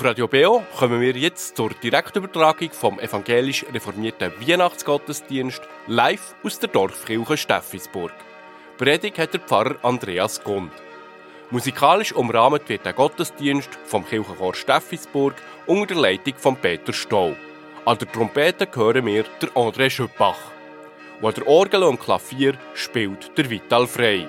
Auf Radio BO kommen wir jetzt zur Direktübertragung vom evangelisch reformierten Weihnachtsgottesdienst live aus der Dorfkirche Steffisburg. Predigt hat der Pfarrer Andreas Gund. Musikalisch umrahmt wird der Gottesdienst vom Kirchenchor Steffisburg unter der Leitung von Peter Stoll. An der Trompete hören wir der André Schöppach. Und an der Orgel und Klavier spielt der Vital Frey.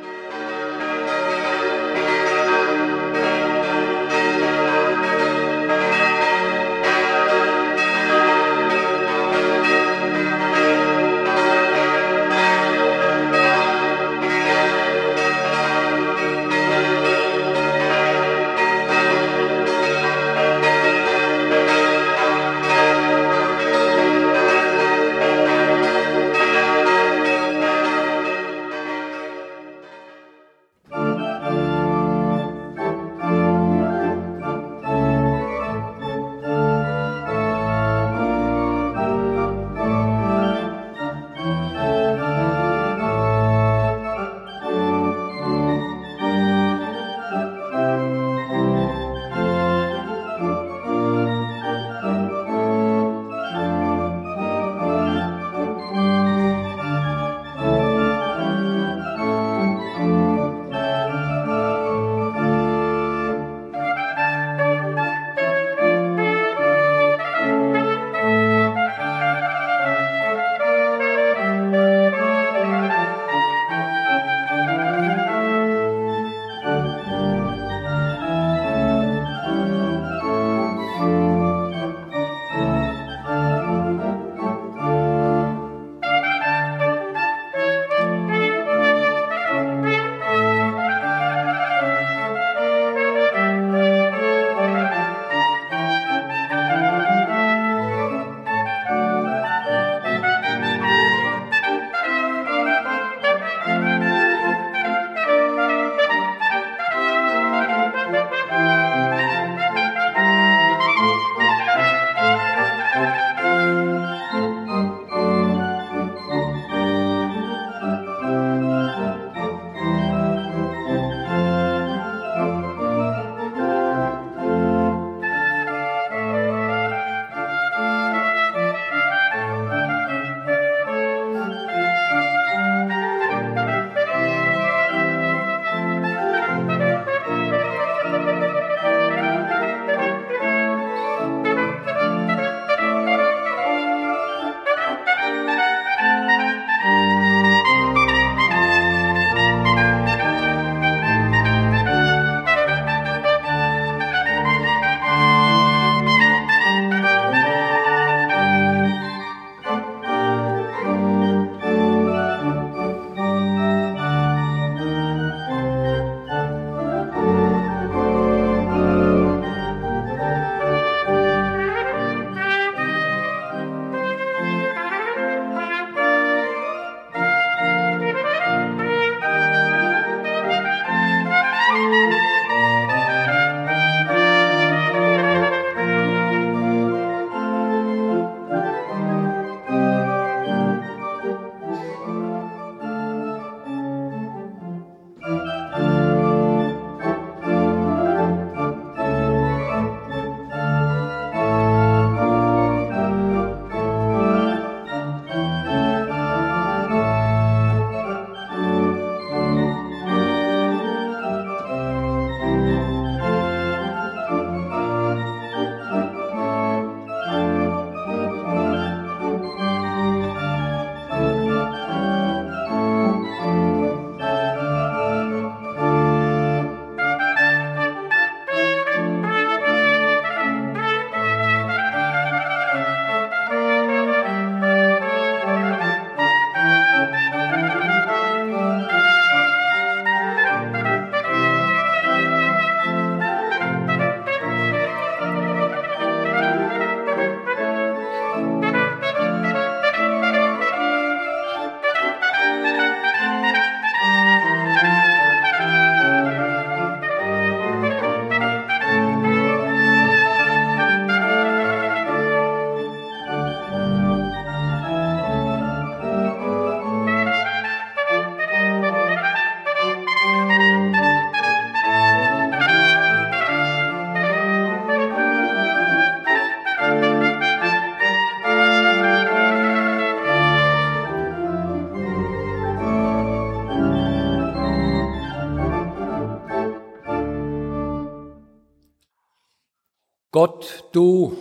Gott, du,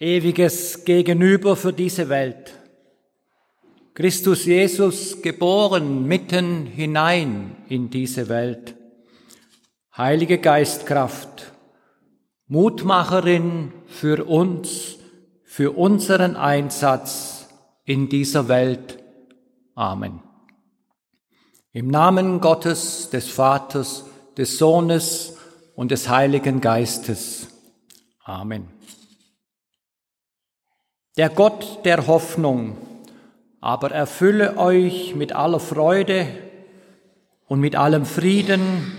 ewiges Gegenüber für diese Welt. Christus Jesus geboren mitten hinein in diese Welt. Heilige Geistkraft, Mutmacherin für uns, für unseren Einsatz in dieser Welt. Amen. Im Namen Gottes, des Vaters, des Sohnes und des Heiligen Geistes. Amen. Der Gott der Hoffnung aber erfülle euch mit aller Freude und mit allem Frieden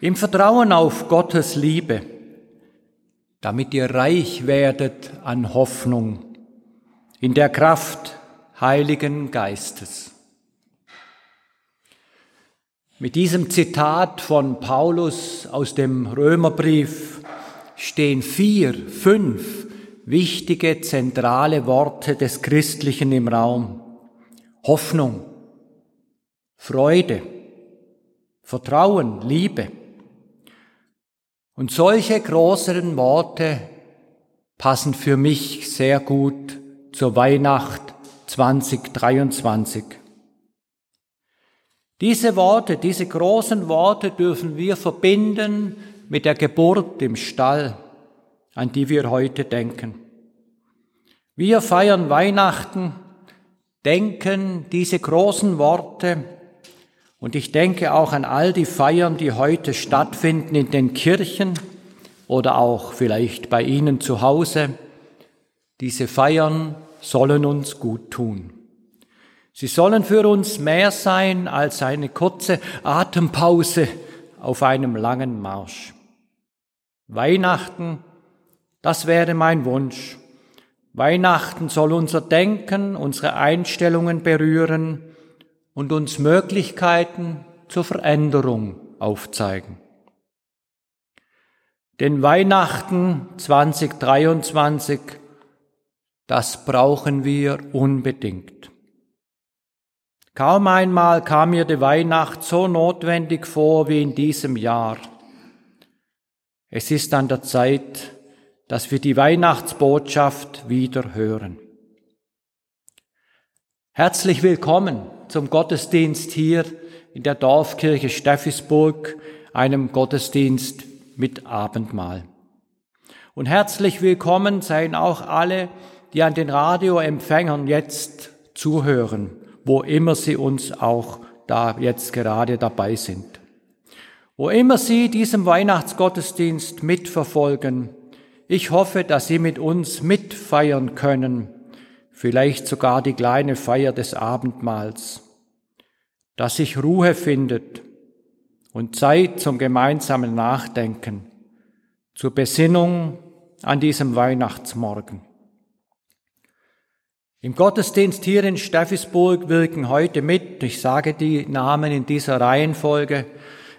im Vertrauen auf Gottes Liebe, damit ihr reich werdet an Hoffnung in der Kraft Heiligen Geistes. Mit diesem Zitat von Paulus aus dem Römerbrief stehen vier, fünf wichtige zentrale Worte des Christlichen im Raum. Hoffnung, Freude, Vertrauen, Liebe. Und solche größeren Worte passen für mich sehr gut zur Weihnacht 2023. Diese Worte, diese großen Worte dürfen wir verbinden mit der Geburt im Stall, an die wir heute denken. Wir feiern Weihnachten, denken diese großen Worte und ich denke auch an all die Feiern, die heute stattfinden in den Kirchen oder auch vielleicht bei Ihnen zu Hause. Diese Feiern sollen uns gut tun. Sie sollen für uns mehr sein als eine kurze Atempause auf einem langen Marsch. Weihnachten, das wäre mein Wunsch. Weihnachten soll unser Denken, unsere Einstellungen berühren und uns Möglichkeiten zur Veränderung aufzeigen. Denn Weihnachten 2023, das brauchen wir unbedingt. Kaum einmal kam mir die Weihnacht so notwendig vor wie in diesem Jahr. Es ist an der Zeit, dass wir die Weihnachtsbotschaft wieder hören. Herzlich willkommen zum Gottesdienst hier in der Dorfkirche Steffisburg, einem Gottesdienst mit Abendmahl. Und herzlich willkommen seien auch alle, die an den Radioempfängern jetzt zuhören, wo immer sie uns auch da jetzt gerade dabei sind. Wo immer Sie diesem Weihnachtsgottesdienst mitverfolgen, ich hoffe, dass Sie mit uns mitfeiern können, vielleicht sogar die kleine Feier des Abendmahls, dass sich Ruhe findet und Zeit zum gemeinsamen Nachdenken, zur Besinnung an diesem Weihnachtsmorgen. Im Gottesdienst hier in Steffisburg wirken heute mit, ich sage die Namen in dieser Reihenfolge,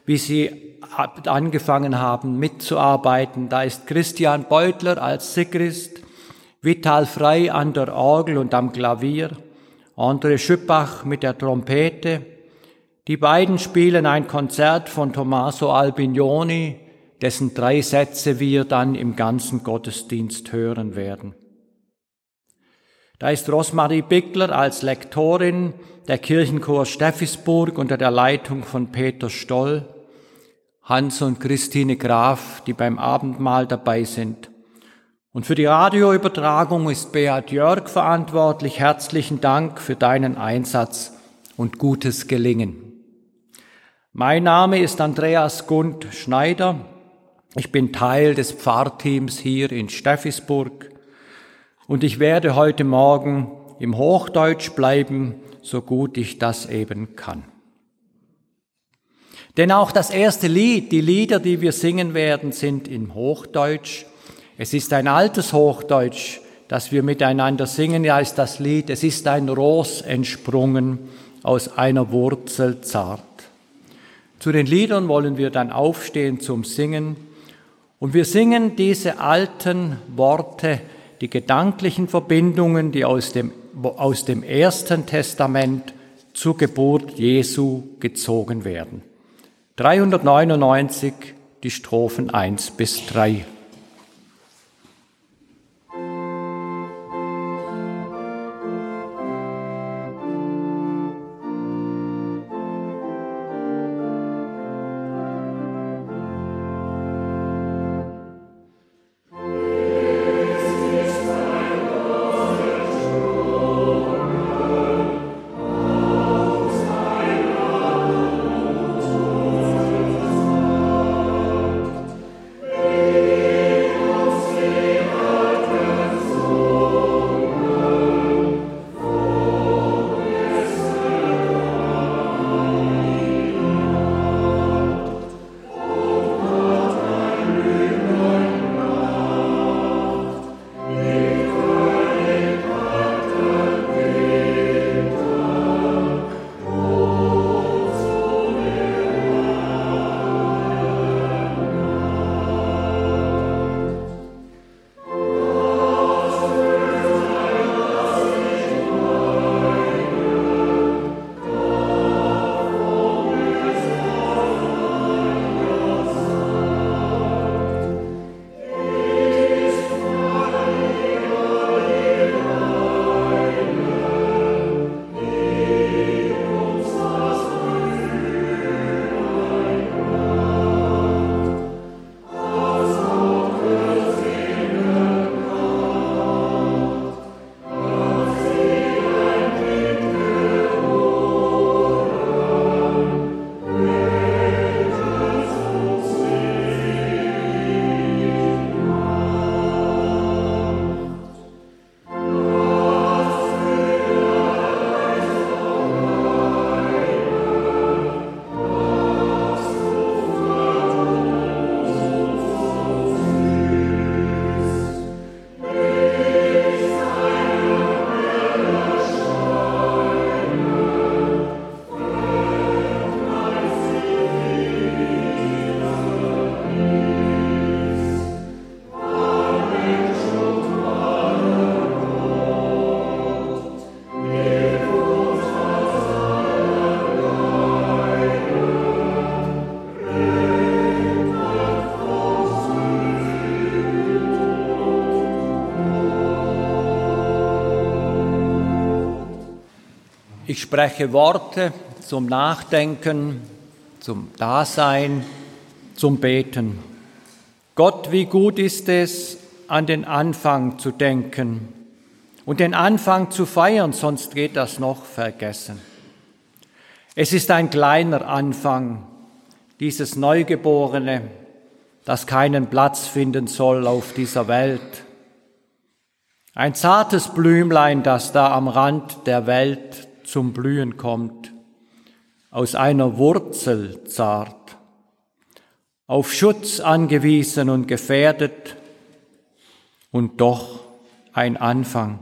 wie sie angefangen haben mitzuarbeiten. Da ist Christian Beutler als Sigrist, Vital Frei an der Orgel und am Klavier, André Schüppach mit der Trompete. Die beiden spielen ein Konzert von Tommaso Albignoni, dessen drei Sätze wir dann im ganzen Gottesdienst hören werden. Da ist Rosmarie Bickler als Lektorin der Kirchenchor Steffisburg unter der Leitung von Peter Stoll. Hans und Christine Graf, die beim Abendmahl dabei sind. Und für die Radioübertragung ist Beat Jörg verantwortlich. Herzlichen Dank für deinen Einsatz und gutes Gelingen. Mein Name ist Andreas Gund Schneider. Ich bin Teil des Pfarrteams hier in Steffisburg und ich werde heute Morgen im Hochdeutsch bleiben, so gut ich das eben kann. Denn auch das erste Lied, die Lieder, die wir singen werden, sind im Hochdeutsch. Es ist ein altes Hochdeutsch, das wir miteinander singen. Ja, ist das Lied, es ist ein Ros entsprungen aus einer Wurzel zart. Zu den Liedern wollen wir dann aufstehen zum Singen. Und wir singen diese alten Worte, die gedanklichen Verbindungen, die aus dem, aus dem Ersten Testament zur Geburt Jesu gezogen werden. 399 die Strophen 1 bis 3. Ich spreche Worte zum Nachdenken, zum Dasein, zum Beten. Gott, wie gut ist es, an den Anfang zu denken und den Anfang zu feiern, sonst geht das noch vergessen. Es ist ein kleiner Anfang, dieses Neugeborene, das keinen Platz finden soll auf dieser Welt. Ein zartes Blümlein, das da am Rand der Welt zum Blühen kommt, aus einer Wurzel zart, auf Schutz angewiesen und gefährdet und doch ein Anfang.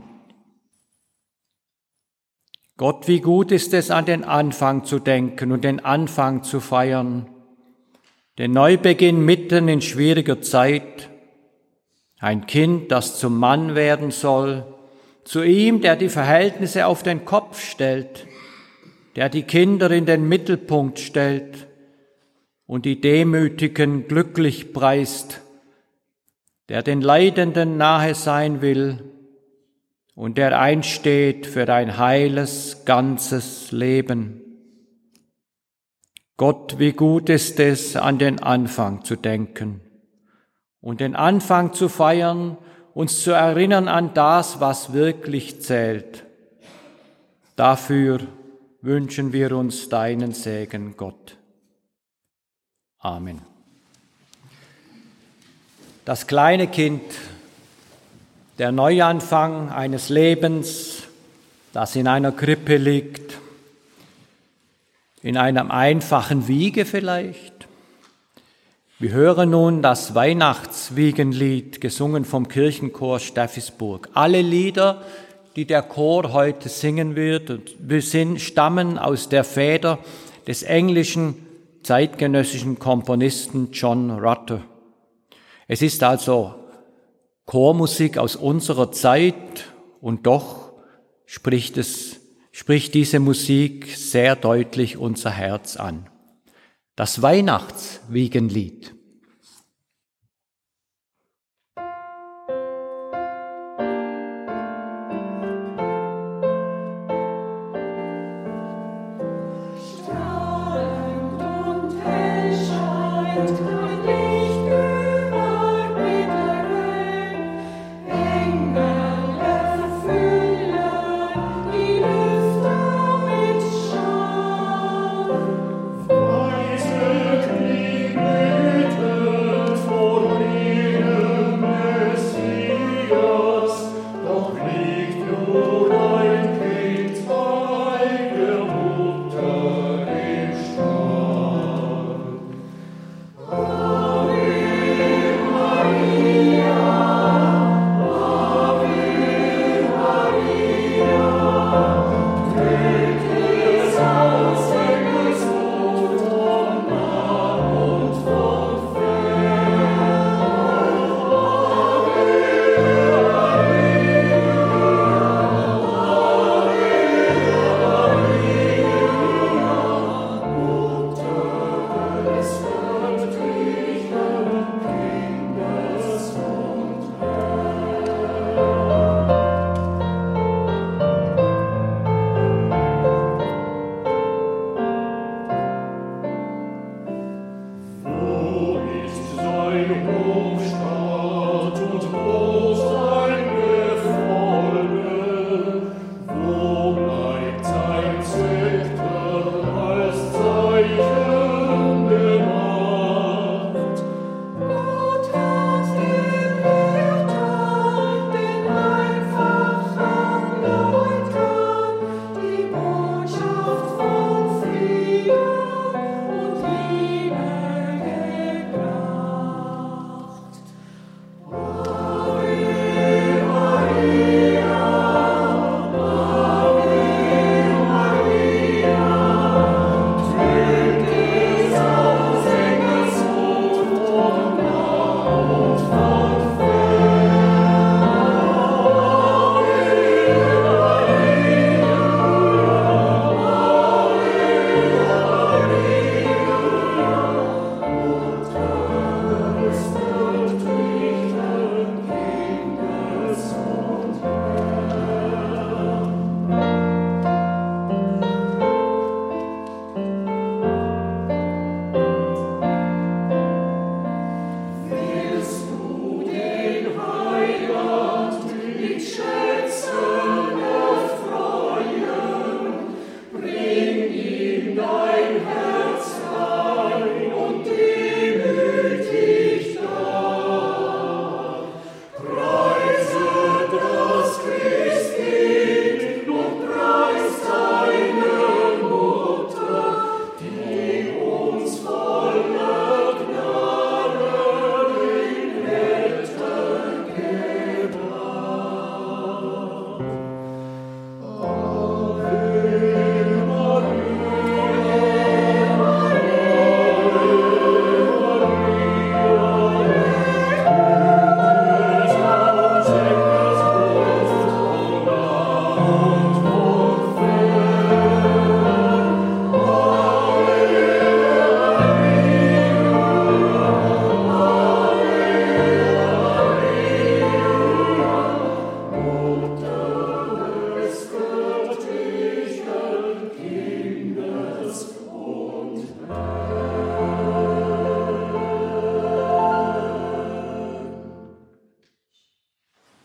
Gott, wie gut ist es, an den Anfang zu denken und den Anfang zu feiern, den Neubeginn mitten in schwieriger Zeit, ein Kind, das zum Mann werden soll, zu ihm, der die Verhältnisse auf den Kopf stellt, der die Kinder in den Mittelpunkt stellt und die Demütigen glücklich preist, der den Leidenden nahe sein will und der einsteht für ein heiles, ganzes Leben. Gott, wie gut ist es, an den Anfang zu denken und den Anfang zu feiern uns zu erinnern an das, was wirklich zählt. Dafür wünschen wir uns deinen Segen, Gott. Amen. Das kleine Kind, der Neuanfang eines Lebens, das in einer Krippe liegt, in einem einfachen Wiege vielleicht, wir hören nun das Weihnachtswiegenlied, gesungen vom Kirchenchor Steffisburg. Alle Lieder, die der Chor heute singen wird, stammen aus der Feder des englischen zeitgenössischen Komponisten John Rutter. Es ist also Chormusik aus unserer Zeit und doch spricht es, spricht diese Musik sehr deutlich unser Herz an das Weihnachtswiegenlied.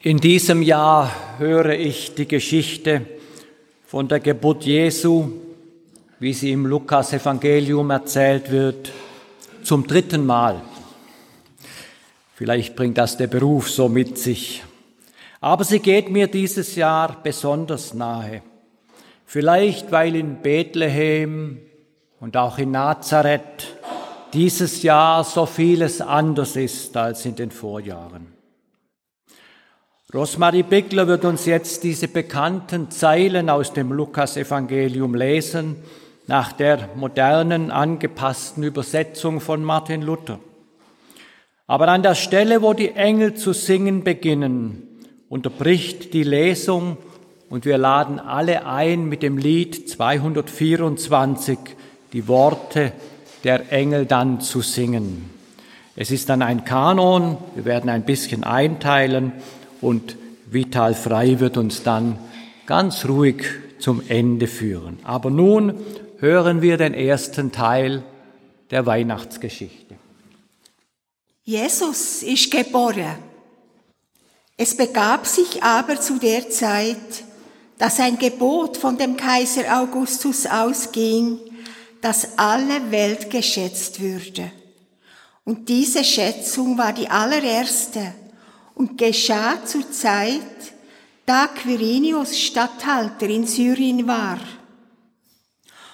In diesem Jahr höre ich die Geschichte von der Geburt Jesu, wie sie im Lukas-Evangelium erzählt wird, zum dritten Mal. Vielleicht bringt das der Beruf so mit sich. Aber sie geht mir dieses Jahr besonders nahe. Vielleicht, weil in Bethlehem und auch in Nazareth dieses Jahr so vieles anders ist als in den Vorjahren. Rosmarie Bickler wird uns jetzt diese bekannten Zeilen aus dem Lukas-Evangelium lesen, nach der modernen, angepassten Übersetzung von Martin Luther. Aber an der Stelle, wo die Engel zu singen beginnen, unterbricht die Lesung und wir laden alle ein mit dem Lied 224 die Worte der Engel dann zu singen. Es ist dann ein Kanon, wir werden ein bisschen einteilen und Vital Frei wird uns dann ganz ruhig zum Ende führen. Aber nun hören wir den ersten Teil der Weihnachtsgeschichte. Jesus ist geboren. Es begab sich aber zu der Zeit, dass ein Gebot von dem Kaiser Augustus ausging, dass alle Welt geschätzt würde. Und diese Schätzung war die allererste und geschah zur Zeit, da Quirinius Statthalter in Syrien war.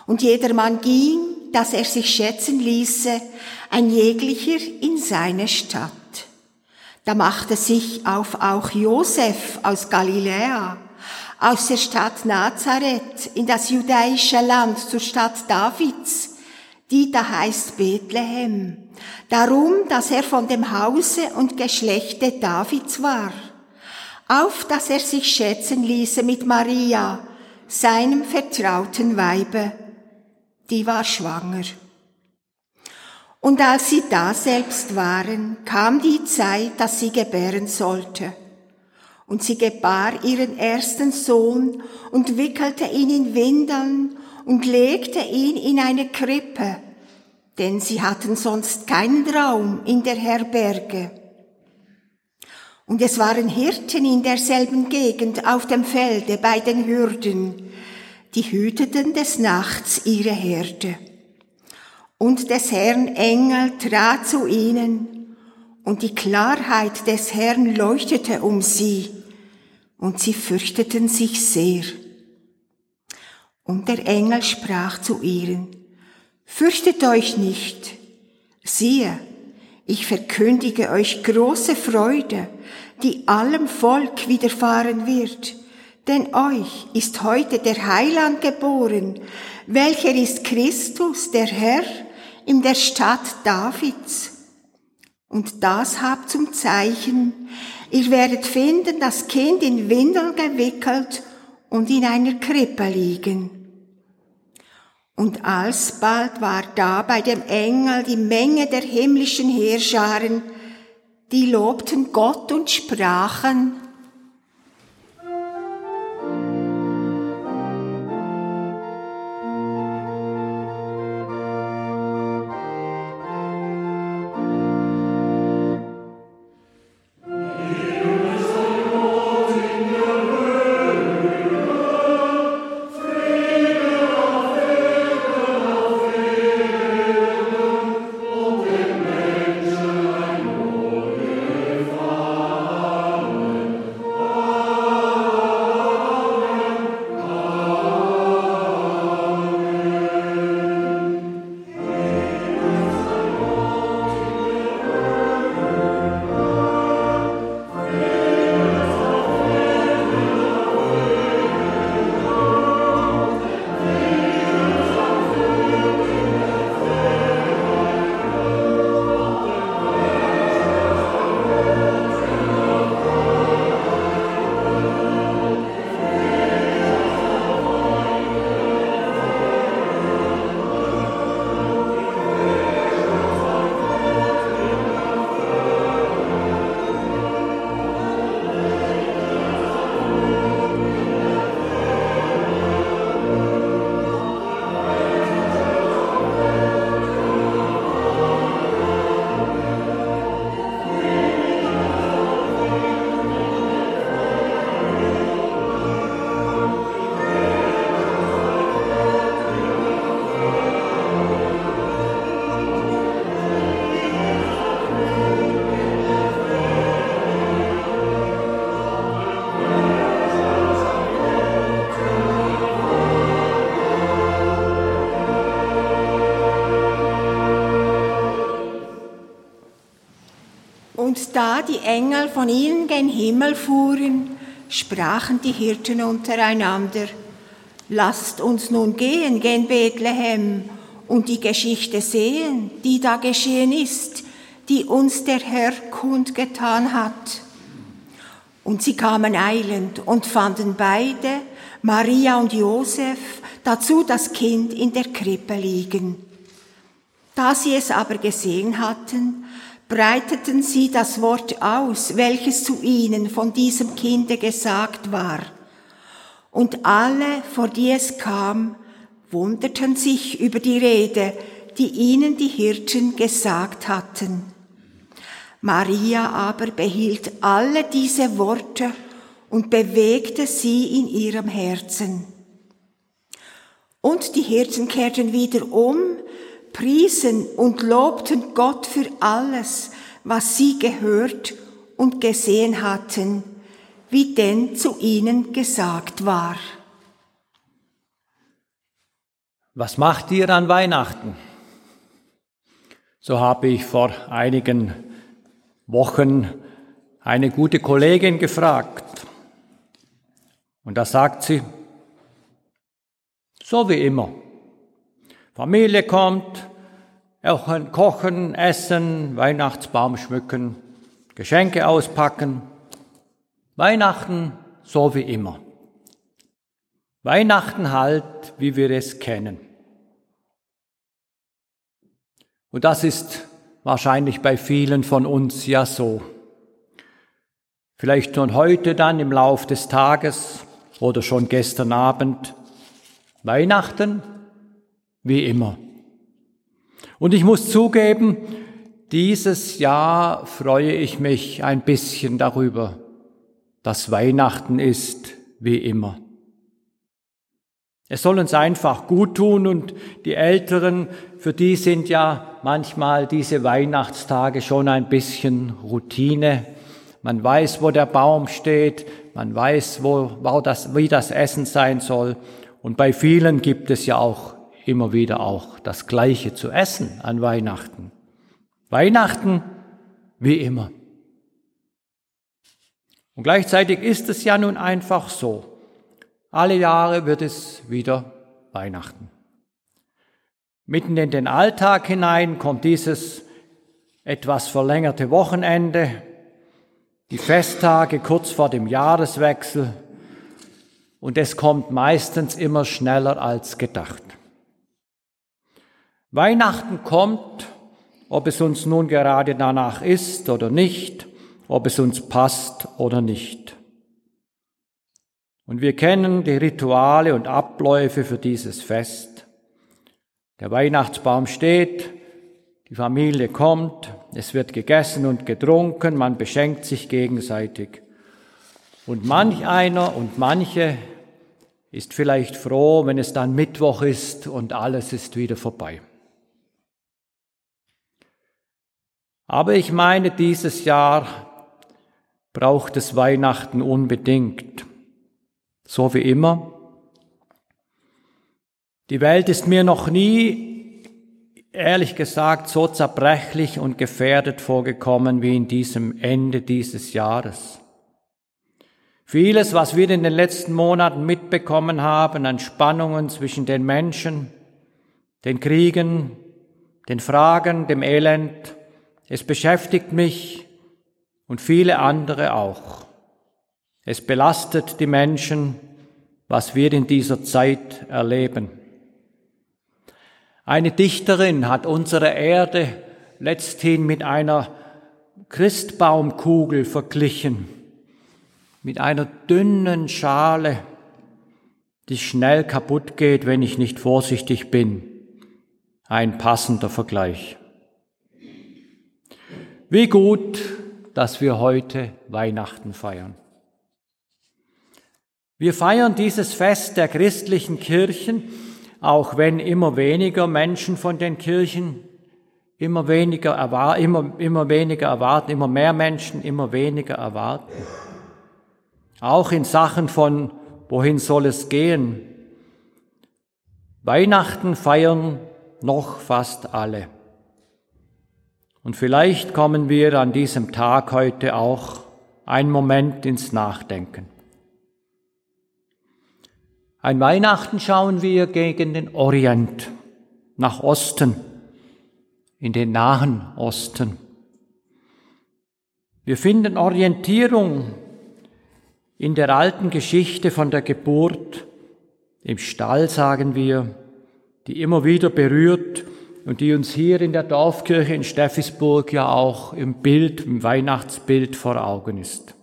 Und jedermann ging, dass er sich schätzen ließe, ein jeglicher in seine Stadt. Da machte sich auf auch Josef aus Galiläa, aus der Stadt Nazareth in das judäische Land zur Stadt Davids, die da heißt Bethlehem, darum, dass er von dem Hause und Geschlechte Davids war, auf dass er sich schätzen ließe mit Maria, seinem vertrauten Weibe, die war schwanger. Und als sie da selbst waren, kam die Zeit, dass sie gebären sollte. Und sie gebar ihren ersten Sohn und wickelte ihn in Windeln und legte ihn in eine Krippe, denn sie hatten sonst keinen Raum in der Herberge. Und es waren Hirten in derselben Gegend auf dem Felde bei den Hürden, die hüteten des Nachts ihre Herde. Und des Herrn Engel trat zu ihnen, und die Klarheit des Herrn leuchtete um sie, und sie fürchteten sich sehr. Und der Engel sprach zu ihnen, Fürchtet euch nicht, siehe, ich verkündige euch große Freude, die allem Volk widerfahren wird, denn euch ist heute der Heiland geboren, welcher ist Christus, der Herr, in der Stadt Davids. Und das habt zum Zeichen, ihr werdet finden, das Kind in Windeln gewickelt und in einer Krippe liegen. Und alsbald war da bei dem Engel die Menge der himmlischen Heerscharen, die lobten Gott und sprachen, die Engel von ihnen gen Himmel fuhren, sprachen die Hirten untereinander, lasst uns nun gehen gen Bethlehem und die Geschichte sehen, die da geschehen ist, die uns der Herr kundgetan hat. Und sie kamen eilend und fanden beide, Maria und Josef, dazu das Kind in der Krippe liegen. Da sie es aber gesehen hatten, breiteten sie das Wort aus, welches zu ihnen von diesem Kinde gesagt war. Und alle, vor die es kam, wunderten sich über die Rede, die ihnen die Hirten gesagt hatten. Maria aber behielt alle diese Worte und bewegte sie in ihrem Herzen. Und die Hirten kehrten wieder um, priesen und lobten Gott für alles, was sie gehört und gesehen hatten, wie denn zu ihnen gesagt war. Was macht ihr an Weihnachten? So habe ich vor einigen Wochen eine gute Kollegin gefragt. Und da sagt sie, so wie immer. Familie kommt, kochen, essen, Weihnachtsbaum schmücken, Geschenke auspacken. Weihnachten so wie immer. Weihnachten halt, wie wir es kennen. Und das ist wahrscheinlich bei vielen von uns ja so. Vielleicht schon heute dann im Lauf des Tages oder schon gestern Abend. Weihnachten wie immer. Und ich muss zugeben, dieses Jahr freue ich mich ein bisschen darüber, dass Weihnachten ist wie immer. Es soll uns einfach gut tun und die Älteren, für die sind ja manchmal diese Weihnachtstage schon ein bisschen Routine. Man weiß, wo der Baum steht, man weiß, wo, wo das, wie das Essen sein soll. Und bei vielen gibt es ja auch immer wieder auch das Gleiche zu essen an Weihnachten. Weihnachten wie immer. Und gleichzeitig ist es ja nun einfach so. Alle Jahre wird es wieder Weihnachten. Mitten in den Alltag hinein kommt dieses etwas verlängerte Wochenende, die Festtage kurz vor dem Jahreswechsel und es kommt meistens immer schneller als gedacht. Weihnachten kommt, ob es uns nun gerade danach ist oder nicht, ob es uns passt oder nicht. Und wir kennen die Rituale und Abläufe für dieses Fest. Der Weihnachtsbaum steht, die Familie kommt, es wird gegessen und getrunken, man beschenkt sich gegenseitig. Und manch einer und manche ist vielleicht froh, wenn es dann Mittwoch ist und alles ist wieder vorbei. Aber ich meine, dieses Jahr braucht es Weihnachten unbedingt. So wie immer. Die Welt ist mir noch nie, ehrlich gesagt, so zerbrechlich und gefährdet vorgekommen wie in diesem Ende dieses Jahres. Vieles, was wir in den letzten Monaten mitbekommen haben an Spannungen zwischen den Menschen, den Kriegen, den Fragen, dem Elend, es beschäftigt mich und viele andere auch. Es belastet die Menschen, was wir in dieser Zeit erleben. Eine Dichterin hat unsere Erde letzthin mit einer Christbaumkugel verglichen, mit einer dünnen Schale, die schnell kaputt geht, wenn ich nicht vorsichtig bin. Ein passender Vergleich. Wie gut, dass wir heute Weihnachten feiern. Wir feiern dieses Fest der christlichen Kirchen, auch wenn immer weniger Menschen von den Kirchen immer weniger, erwarten, immer, immer weniger erwarten, immer mehr Menschen immer weniger erwarten. Auch in Sachen von, wohin soll es gehen? Weihnachten feiern noch fast alle. Und vielleicht kommen wir an diesem Tag heute auch einen Moment ins Nachdenken. Ein Weihnachten schauen wir gegen den Orient, nach Osten, in den nahen Osten. Wir finden Orientierung in der alten Geschichte von der Geburt im Stall, sagen wir, die immer wieder berührt und die uns hier in der Dorfkirche in Steffisburg ja auch im Bild, im Weihnachtsbild vor Augen ist.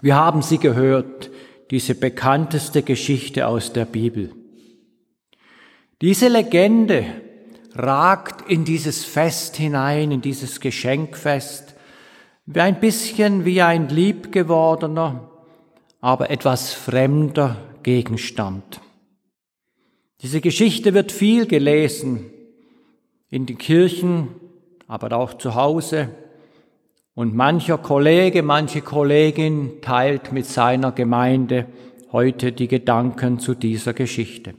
Wir haben sie gehört, diese bekannteste Geschichte aus der Bibel. Diese Legende ragt in dieses Fest hinein, in dieses Geschenkfest, wie ein bisschen wie ein liebgewordener, aber etwas fremder Gegenstand. Diese Geschichte wird viel gelesen in den Kirchen, aber auch zu Hause. Und mancher Kollege, manche Kollegin teilt mit seiner Gemeinde heute die Gedanken zu dieser Geschichte.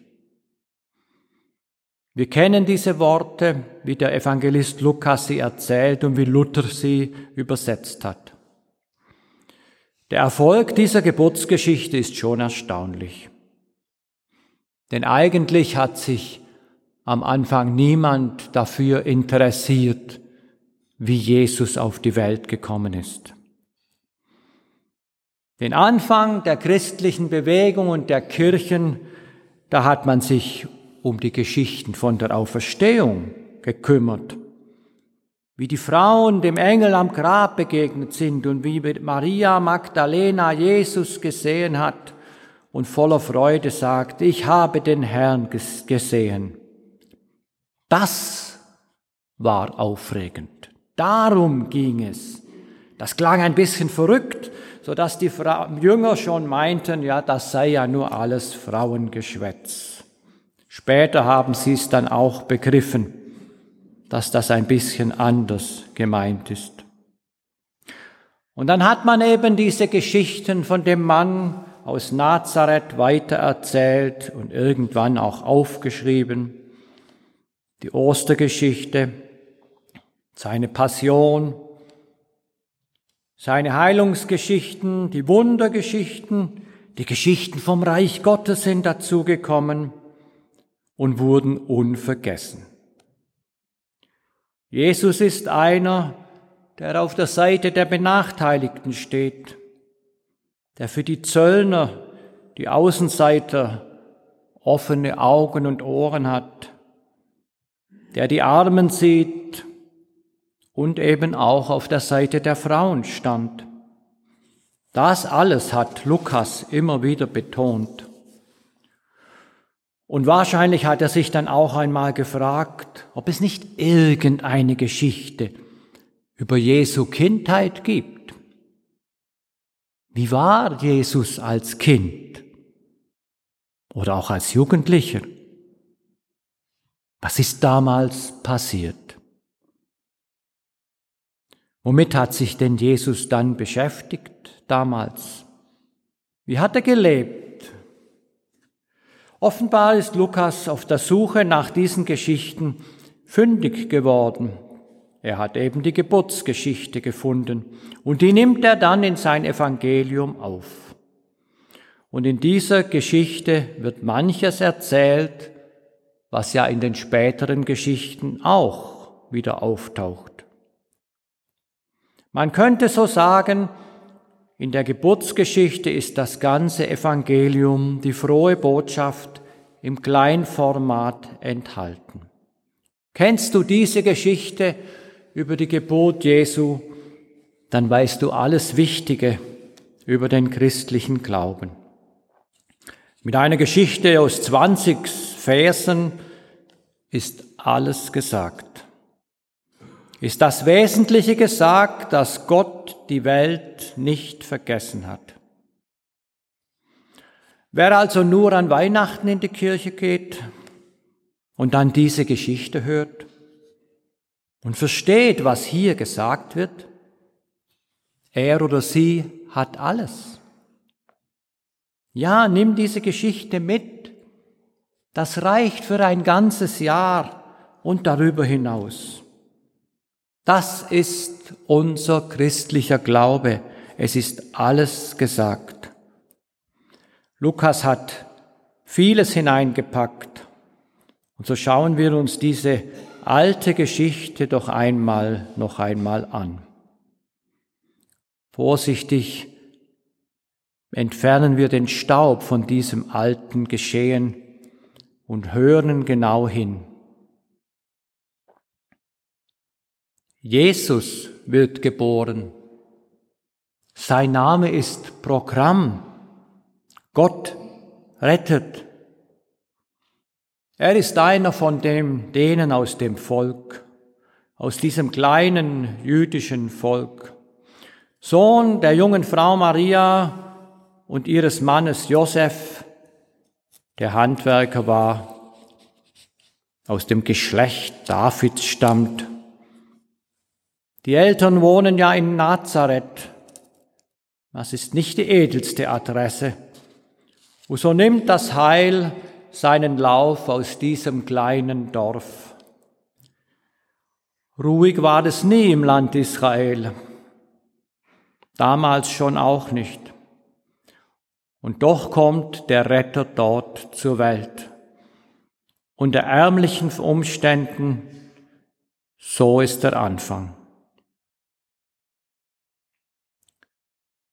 Wir kennen diese Worte, wie der Evangelist Lukas sie erzählt und wie Luther sie übersetzt hat. Der Erfolg dieser Geburtsgeschichte ist schon erstaunlich. Denn eigentlich hat sich am Anfang niemand dafür interessiert, wie Jesus auf die Welt gekommen ist. Den Anfang der christlichen Bewegung und der Kirchen, da hat man sich um die Geschichten von der Auferstehung gekümmert. Wie die Frauen dem Engel am Grab begegnet sind und wie Maria Magdalena Jesus gesehen hat und voller Freude sagt, ich habe den Herrn gesehen. Das war aufregend. Darum ging es. Das klang ein bisschen verrückt, so dass die Jünger schon meinten, ja, das sei ja nur alles Frauengeschwätz. Später haben sie es dann auch begriffen, dass das ein bisschen anders gemeint ist. Und dann hat man eben diese Geschichten von dem Mann, aus Nazareth weitererzählt und irgendwann auch aufgeschrieben. Die Ostergeschichte, seine Passion, seine Heilungsgeschichten, die Wundergeschichten, die Geschichten vom Reich Gottes sind dazugekommen und wurden unvergessen. Jesus ist einer, der auf der Seite der Benachteiligten steht der für die Zöllner, die Außenseiter offene Augen und Ohren hat, der die Armen sieht und eben auch auf der Seite der Frauen stand. Das alles hat Lukas immer wieder betont. Und wahrscheinlich hat er sich dann auch einmal gefragt, ob es nicht irgendeine Geschichte über Jesu Kindheit gibt wie war Jesus als Kind oder auch als Jugendlicher? Was ist damals passiert? Womit hat sich denn Jesus dann beschäftigt damals? Wie hat er gelebt? Offenbar ist Lukas auf der Suche nach diesen Geschichten fündig geworden er hat eben die Geburtsgeschichte gefunden und die nimmt er dann in sein Evangelium auf. Und in dieser Geschichte wird manches erzählt, was ja in den späteren Geschichten auch wieder auftaucht. Man könnte so sagen, in der Geburtsgeschichte ist das ganze Evangelium, die frohe Botschaft im Kleinformat enthalten. Kennst du diese Geschichte über die Geburt Jesu, dann weißt du alles Wichtige über den christlichen Glauben. Mit einer Geschichte aus 20 Versen ist alles gesagt. Ist das Wesentliche gesagt, dass Gott die Welt nicht vergessen hat. Wer also nur an Weihnachten in die Kirche geht und dann diese Geschichte hört, und versteht, was hier gesagt wird, er oder sie hat alles. Ja, nimm diese Geschichte mit. Das reicht für ein ganzes Jahr und darüber hinaus. Das ist unser christlicher Glaube. Es ist alles gesagt. Lukas hat vieles hineingepackt. Und so schauen wir uns diese alte Geschichte doch einmal noch einmal an. Vorsichtig entfernen wir den Staub von diesem alten Geschehen und hören genau hin. Jesus wird geboren. Sein Name ist Programm. Gott rettet. Er ist einer von dem, denen aus dem Volk, aus diesem kleinen jüdischen Volk. Sohn der jungen Frau Maria und ihres Mannes Josef, der Handwerker war, aus dem Geschlecht Davids stammt. Die Eltern wohnen ja in Nazareth. Das ist nicht die edelste Adresse. Und so nimmt das Heil seinen Lauf aus diesem kleinen Dorf. Ruhig war es nie im Land Israel, damals schon auch nicht. Und doch kommt der Retter dort zur Welt. Unter ärmlichen Umständen, so ist der Anfang.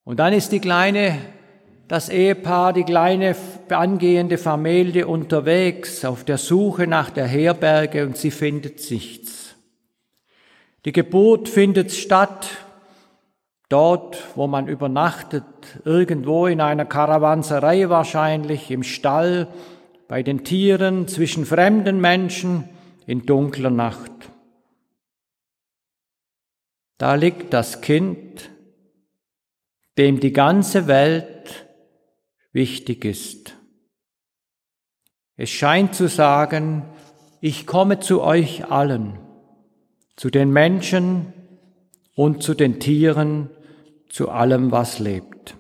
Und dann ist die kleine das Ehepaar, die kleine angehende Familie unterwegs auf der Suche nach der Herberge und sie findet nichts. Die Geburt findet statt dort, wo man übernachtet, irgendwo in einer Karawanserei wahrscheinlich, im Stall, bei den Tieren, zwischen fremden Menschen, in dunkler Nacht. Da liegt das Kind, dem die ganze Welt wichtig ist. Es scheint zu sagen, ich komme zu euch allen, zu den Menschen und zu den Tieren, zu allem, was lebt.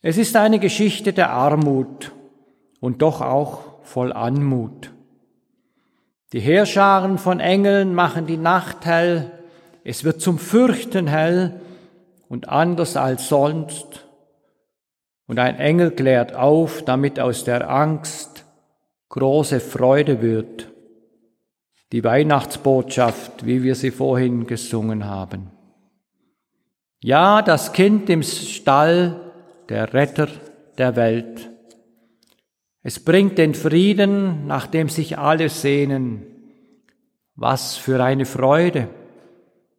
Es ist eine Geschichte der Armut und doch auch voll Anmut. Die Heerscharen von Engeln machen die Nacht hell, es wird zum Fürchten hell, und anders als sonst. Und ein Engel klärt auf, damit aus der Angst große Freude wird. Die Weihnachtsbotschaft, wie wir sie vorhin gesungen haben. Ja, das Kind im Stall, der Retter der Welt. Es bringt den Frieden, nach dem sich alle sehnen. Was für eine Freude,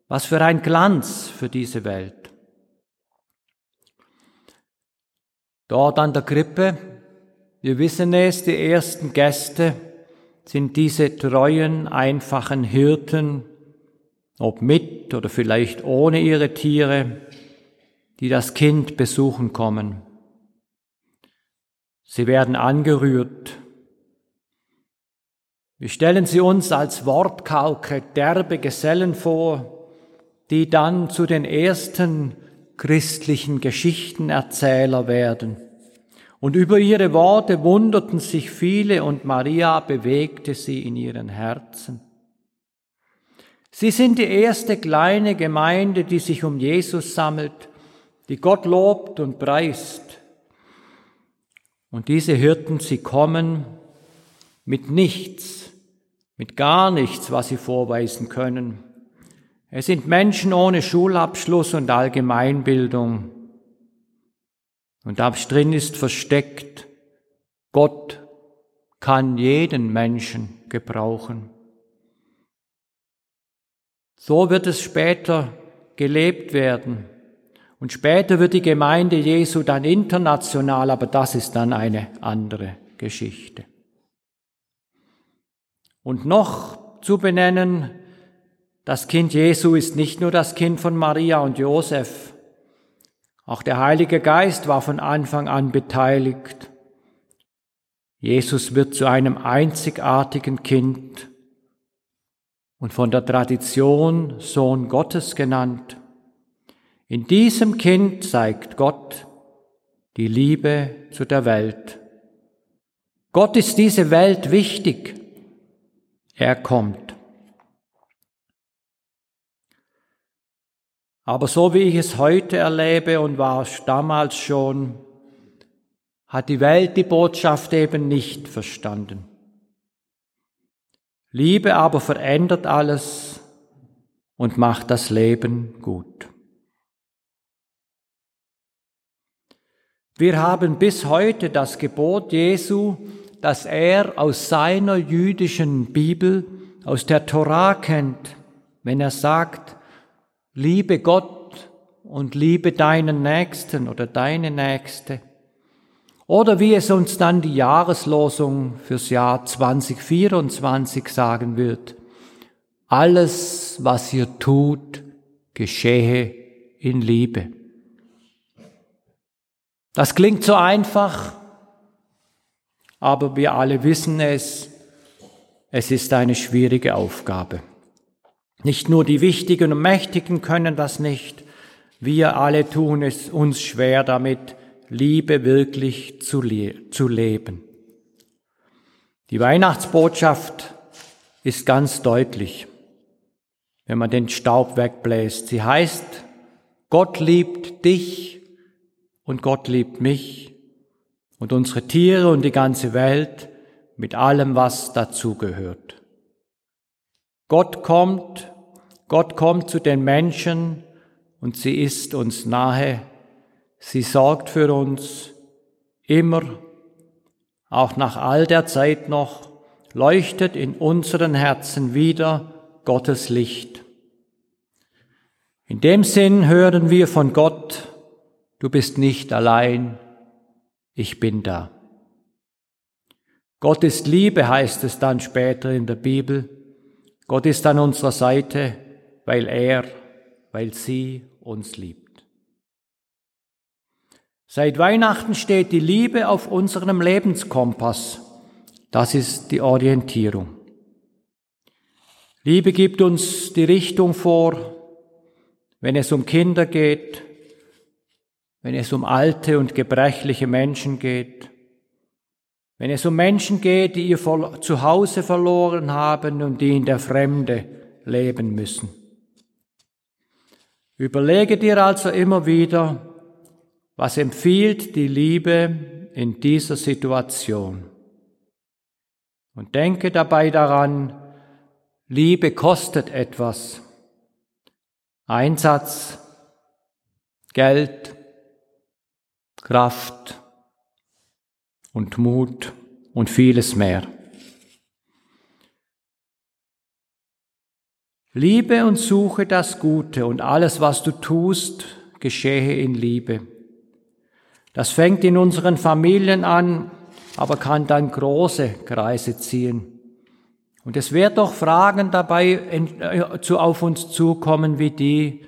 was für ein Glanz für diese Welt. Dort an der Krippe, wir wissen es, die ersten Gäste sind diese treuen, einfachen Hirten, ob mit oder vielleicht ohne ihre Tiere, die das Kind besuchen kommen. Sie werden angerührt. Wir stellen sie uns als wortkauke, derbe Gesellen vor, die dann zu den ersten christlichen Geschichtenerzähler werden. Und über ihre Worte wunderten sich viele und Maria bewegte sie in ihren Herzen. Sie sind die erste kleine Gemeinde, die sich um Jesus sammelt, die Gott lobt und preist. Und diese Hirten, sie kommen mit nichts, mit gar nichts, was sie vorweisen können. Es sind Menschen ohne Schulabschluss und Allgemeinbildung. Und drin ist versteckt, Gott kann jeden Menschen gebrauchen. So wird es später gelebt werden. Und später wird die Gemeinde Jesu dann international, aber das ist dann eine andere Geschichte. Und noch zu benennen das Kind Jesu ist nicht nur das Kind von Maria und Josef. Auch der Heilige Geist war von Anfang an beteiligt. Jesus wird zu einem einzigartigen Kind und von der Tradition Sohn Gottes genannt. In diesem Kind zeigt Gott die Liebe zu der Welt. Gott ist diese Welt wichtig. Er kommt. Aber so wie ich es heute erlebe und war es damals schon, hat die Welt die Botschaft eben nicht verstanden. Liebe aber verändert alles und macht das Leben gut. Wir haben bis heute das Gebot Jesu, das er aus seiner jüdischen Bibel, aus der Torah kennt, wenn er sagt, liebe Gott und liebe deinen Nächsten oder deine Nächste. Oder wie es uns dann die Jahreslosung fürs Jahr 2024 sagen wird, alles, was ihr tut, geschehe in Liebe. Das klingt so einfach, aber wir alle wissen es, es ist eine schwierige Aufgabe. Nicht nur die Wichtigen und Mächtigen können das nicht, wir alle tun es uns schwer damit, Liebe wirklich zu, le zu leben. Die Weihnachtsbotschaft ist ganz deutlich, wenn man den Staub wegbläst. Sie heißt, Gott liebt dich und Gott liebt mich und unsere Tiere und die ganze Welt mit allem, was dazugehört. Gott kommt, Gott kommt zu den Menschen und sie ist uns nahe. Sie sorgt für uns immer, auch nach all der Zeit noch, leuchtet in unseren Herzen wieder Gottes Licht. In dem Sinn hören wir von Gott, Du bist nicht allein, ich bin da. Gott ist Liebe, heißt es dann später in der Bibel. Gott ist an unserer Seite, weil er, weil sie uns liebt. Seit Weihnachten steht die Liebe auf unserem Lebenskompass. Das ist die Orientierung. Liebe gibt uns die Richtung vor, wenn es um Kinder geht, wenn es um alte und gebrechliche Menschen geht, wenn es um Menschen geht, die ihr Zuhause verloren haben und die in der Fremde leben müssen. Überlege dir also immer wieder, was empfiehlt die Liebe in dieser Situation. Und denke dabei daran, Liebe kostet etwas. Einsatz, Geld, Kraft und Mut und vieles mehr. Liebe und suche das Gute und alles, was du tust, geschehe in Liebe. Das fängt in unseren Familien an, aber kann dann große Kreise ziehen. Und es wird doch Fragen dabei äh, zu, auf uns zukommen wie die,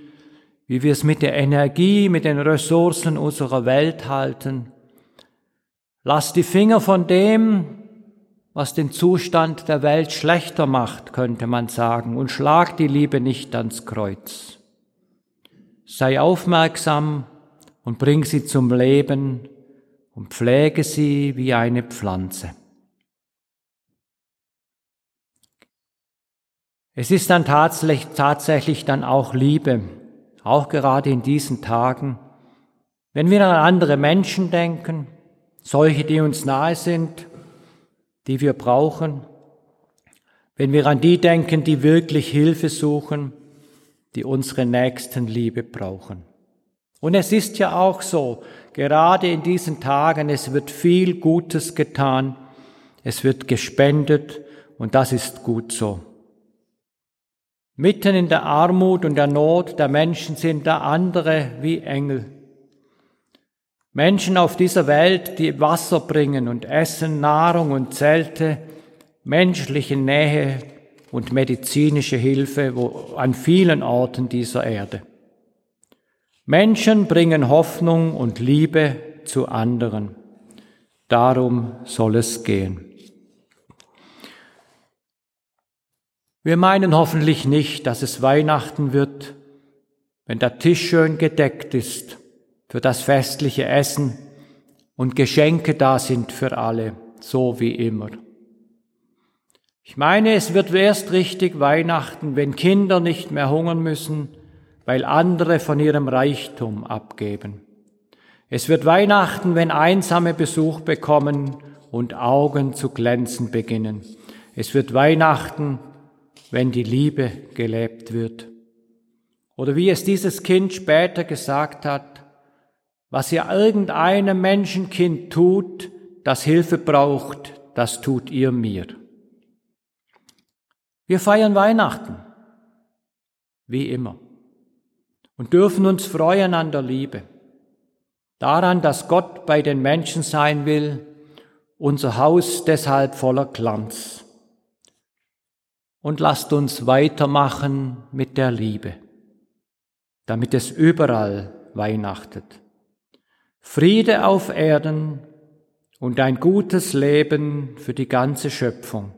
wie wir es mit der Energie, mit den Ressourcen unserer Welt halten. Lass die Finger von dem, was den Zustand der Welt schlechter macht, könnte man sagen, und schlag die Liebe nicht ans Kreuz. Sei aufmerksam und bring sie zum Leben und pflege sie wie eine Pflanze. Es ist dann tatsächlich, tatsächlich dann auch Liebe, auch gerade in diesen Tagen, wenn wir an andere Menschen denken, solche, die uns nahe sind, die wir brauchen, wenn wir an die denken, die wirklich Hilfe suchen, die unsere nächsten Liebe brauchen. Und es ist ja auch so, gerade in diesen Tagen, es wird viel Gutes getan, es wird gespendet und das ist gut so. Mitten in der Armut und der Not der Menschen sind da andere wie Engel. Menschen auf dieser Welt, die Wasser bringen und Essen, Nahrung und Zelte, menschliche Nähe und medizinische Hilfe wo, an vielen Orten dieser Erde. Menschen bringen Hoffnung und Liebe zu anderen. Darum soll es gehen. Wir meinen hoffentlich nicht, dass es Weihnachten wird, wenn der Tisch schön gedeckt ist für das festliche Essen und Geschenke da sind für alle, so wie immer. Ich meine, es wird erst richtig Weihnachten, wenn Kinder nicht mehr hungern müssen, weil andere von ihrem Reichtum abgeben. Es wird Weihnachten, wenn Einsame Besuch bekommen und Augen zu glänzen beginnen. Es wird Weihnachten, wenn die Liebe gelebt wird. Oder wie es dieses Kind später gesagt hat, was ihr irgendeinem Menschenkind tut, das Hilfe braucht, das tut ihr mir. Wir feiern Weihnachten, wie immer, und dürfen uns freuen an der Liebe, daran, dass Gott bei den Menschen sein will, unser Haus deshalb voller Glanz. Und lasst uns weitermachen mit der Liebe, damit es überall weihnachtet. Friede auf Erden und ein gutes Leben für die ganze Schöpfung,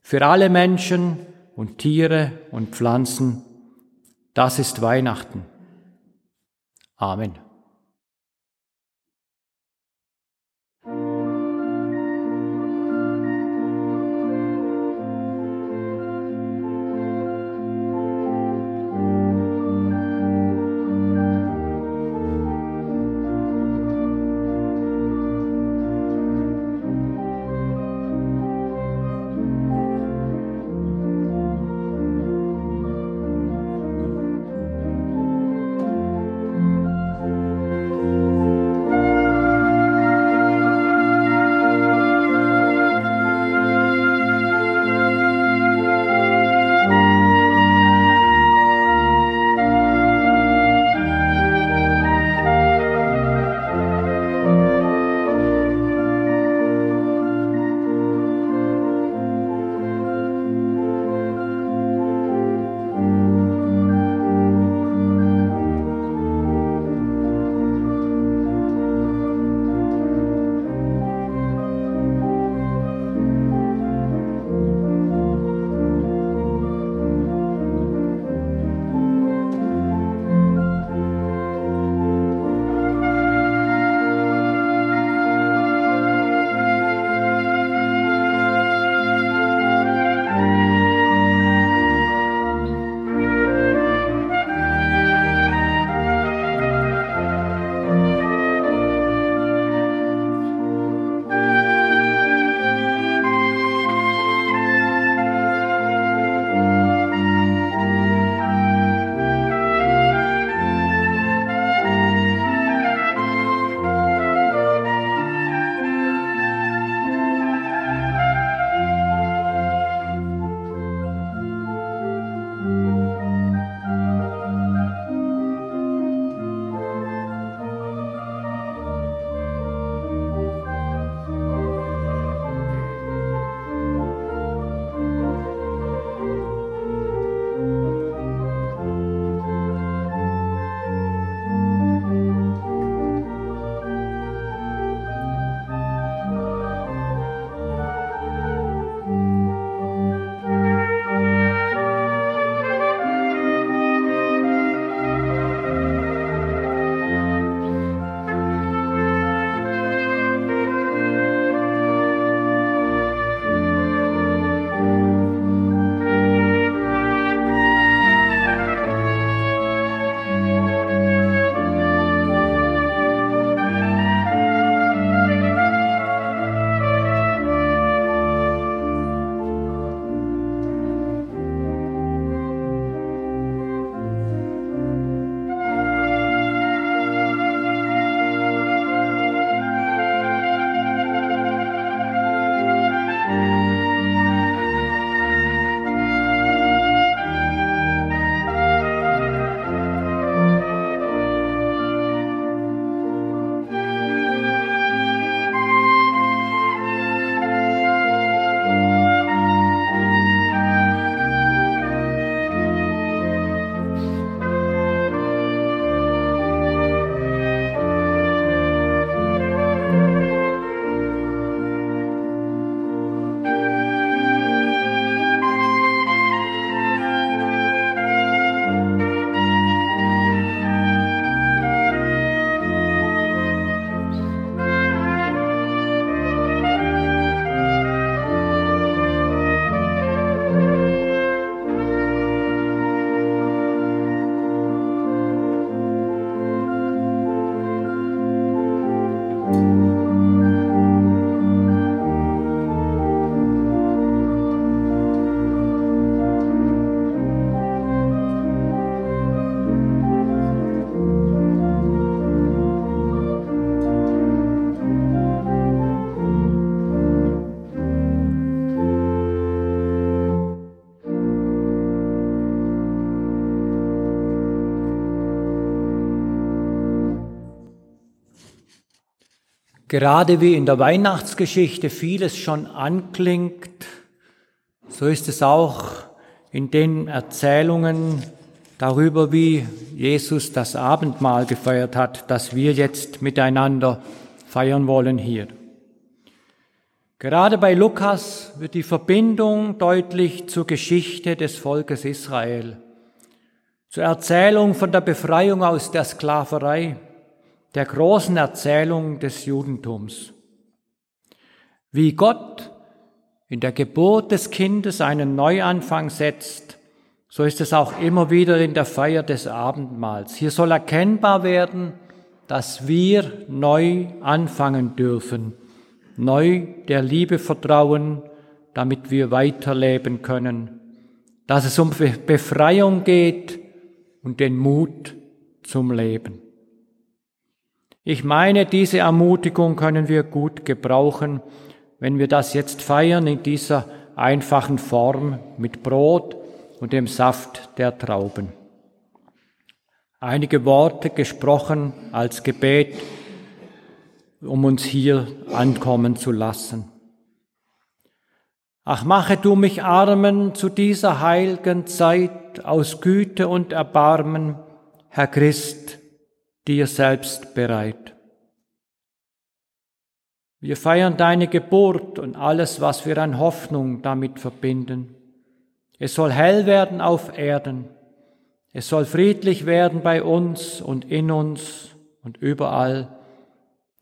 für alle Menschen und Tiere und Pflanzen. Das ist Weihnachten. Amen. Gerade wie in der Weihnachtsgeschichte vieles schon anklingt, so ist es auch in den Erzählungen darüber, wie Jesus das Abendmahl gefeiert hat, das wir jetzt miteinander feiern wollen hier. Gerade bei Lukas wird die Verbindung deutlich zur Geschichte des Volkes Israel, zur Erzählung von der Befreiung aus der Sklaverei, der großen Erzählung des Judentums. Wie Gott in der Geburt des Kindes einen Neuanfang setzt, so ist es auch immer wieder in der Feier des Abendmahls. Hier soll erkennbar werden, dass wir neu anfangen dürfen, neu der Liebe vertrauen, damit wir weiterleben können, dass es um Befreiung geht und den Mut zum Leben. Ich meine, diese Ermutigung können wir gut gebrauchen, wenn wir das jetzt feiern in dieser einfachen Form mit Brot und dem Saft der Trauben. Einige Worte gesprochen als Gebet, um uns hier ankommen zu lassen. Ach, mache du mich Armen zu dieser heiligen Zeit aus Güte und Erbarmen, Herr Christ, dir selbst bereit. Wir feiern deine Geburt und alles, was wir an Hoffnung damit verbinden. Es soll hell werden auf Erden. Es soll friedlich werden bei uns und in uns und überall.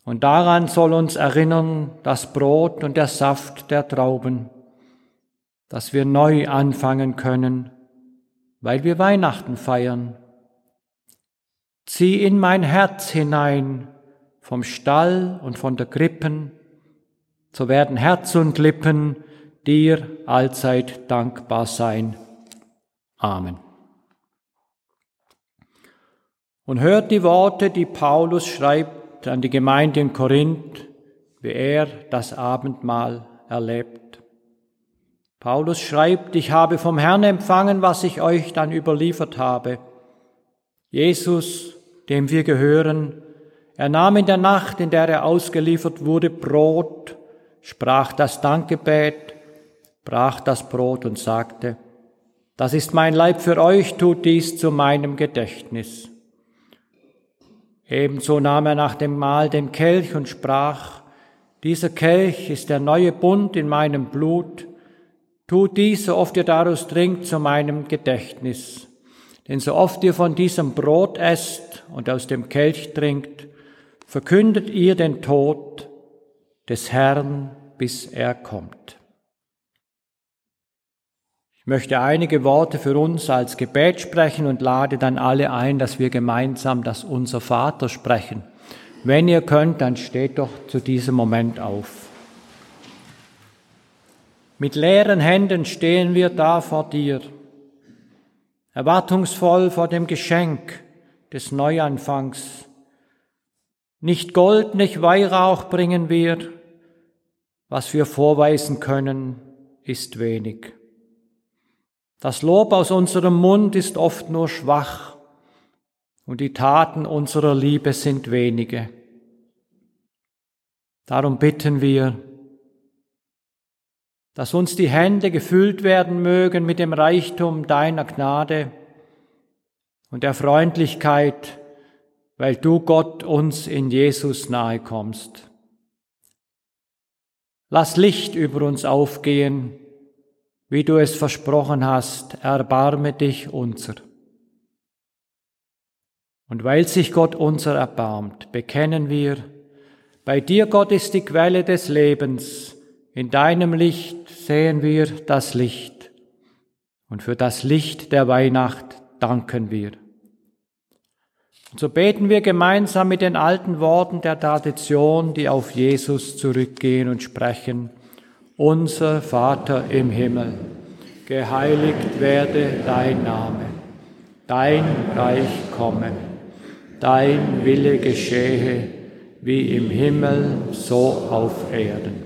Und daran soll uns erinnern das Brot und der Saft der Trauben, dass wir neu anfangen können, weil wir Weihnachten feiern Zieh in mein Herz hinein vom Stall und von der Krippen, so werden Herz und Lippen dir allzeit dankbar sein. Amen. Und hört die Worte, die Paulus schreibt an die Gemeinde in Korinth, wie er das Abendmahl erlebt. Paulus schreibt, ich habe vom Herrn empfangen, was ich euch dann überliefert habe. Jesus dem wir gehören. Er nahm in der Nacht, in der er ausgeliefert wurde, Brot, sprach das Dankgebet, brach das Brot und sagte, das ist mein Leib für euch, tut dies zu meinem Gedächtnis. Ebenso nahm er nach dem Mahl den Kelch und sprach, dieser Kelch ist der neue Bund in meinem Blut, tut dies, so oft ihr daraus trinkt, zu meinem Gedächtnis. Denn so oft ihr von diesem Brot esst und aus dem Kelch trinkt, verkündet ihr den Tod des Herrn, bis er kommt. Ich möchte einige Worte für uns als Gebet sprechen und lade dann alle ein, dass wir gemeinsam das Unser Vater sprechen. Wenn ihr könnt, dann steht doch zu diesem Moment auf. Mit leeren Händen stehen wir da vor dir erwartungsvoll vor dem Geschenk des Neuanfangs. Nicht Gold, nicht Weihrauch bringen wir, was wir vorweisen können, ist wenig. Das Lob aus unserem Mund ist oft nur schwach und die Taten unserer Liebe sind wenige. Darum bitten wir, dass uns die Hände gefüllt werden mögen mit dem Reichtum deiner Gnade und der Freundlichkeit, weil du Gott uns in Jesus nahe kommst. Lass Licht über uns aufgehen, wie du es versprochen hast, erbarme dich unser. Und weil sich Gott unser erbarmt, bekennen wir, bei dir Gott ist die Quelle des Lebens, in deinem Licht sehen wir das Licht und für das Licht der Weihnacht danken wir. Und so beten wir gemeinsam mit den alten Worten der Tradition, die auf Jesus zurückgehen und sprechen. Unser Vater im Himmel, geheiligt werde dein Name, dein Reich komme, dein Wille geschehe, wie im Himmel so auf Erden.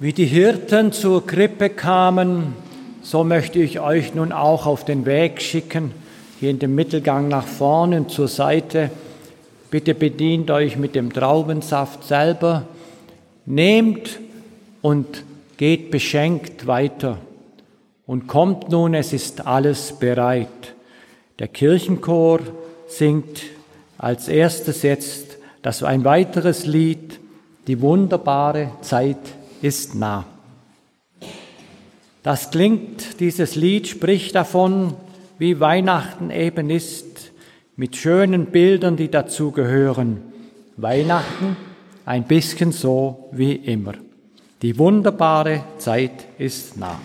Wie die Hirten zur Krippe kamen, so möchte ich euch nun auch auf den Weg schicken, hier in dem Mittelgang nach vorne zur Seite. Bitte bedient euch mit dem Traubensaft selber. Nehmt und geht beschenkt weiter. Und kommt nun, es ist alles bereit. Der Kirchenchor singt als erstes jetzt das ein weiteres Lied, die wunderbare Zeit ist nah. Das klingt, dieses Lied spricht davon, wie Weihnachten eben ist, mit schönen Bildern, die dazu gehören. Weihnachten ein bisschen so wie immer. Die wunderbare Zeit ist nah.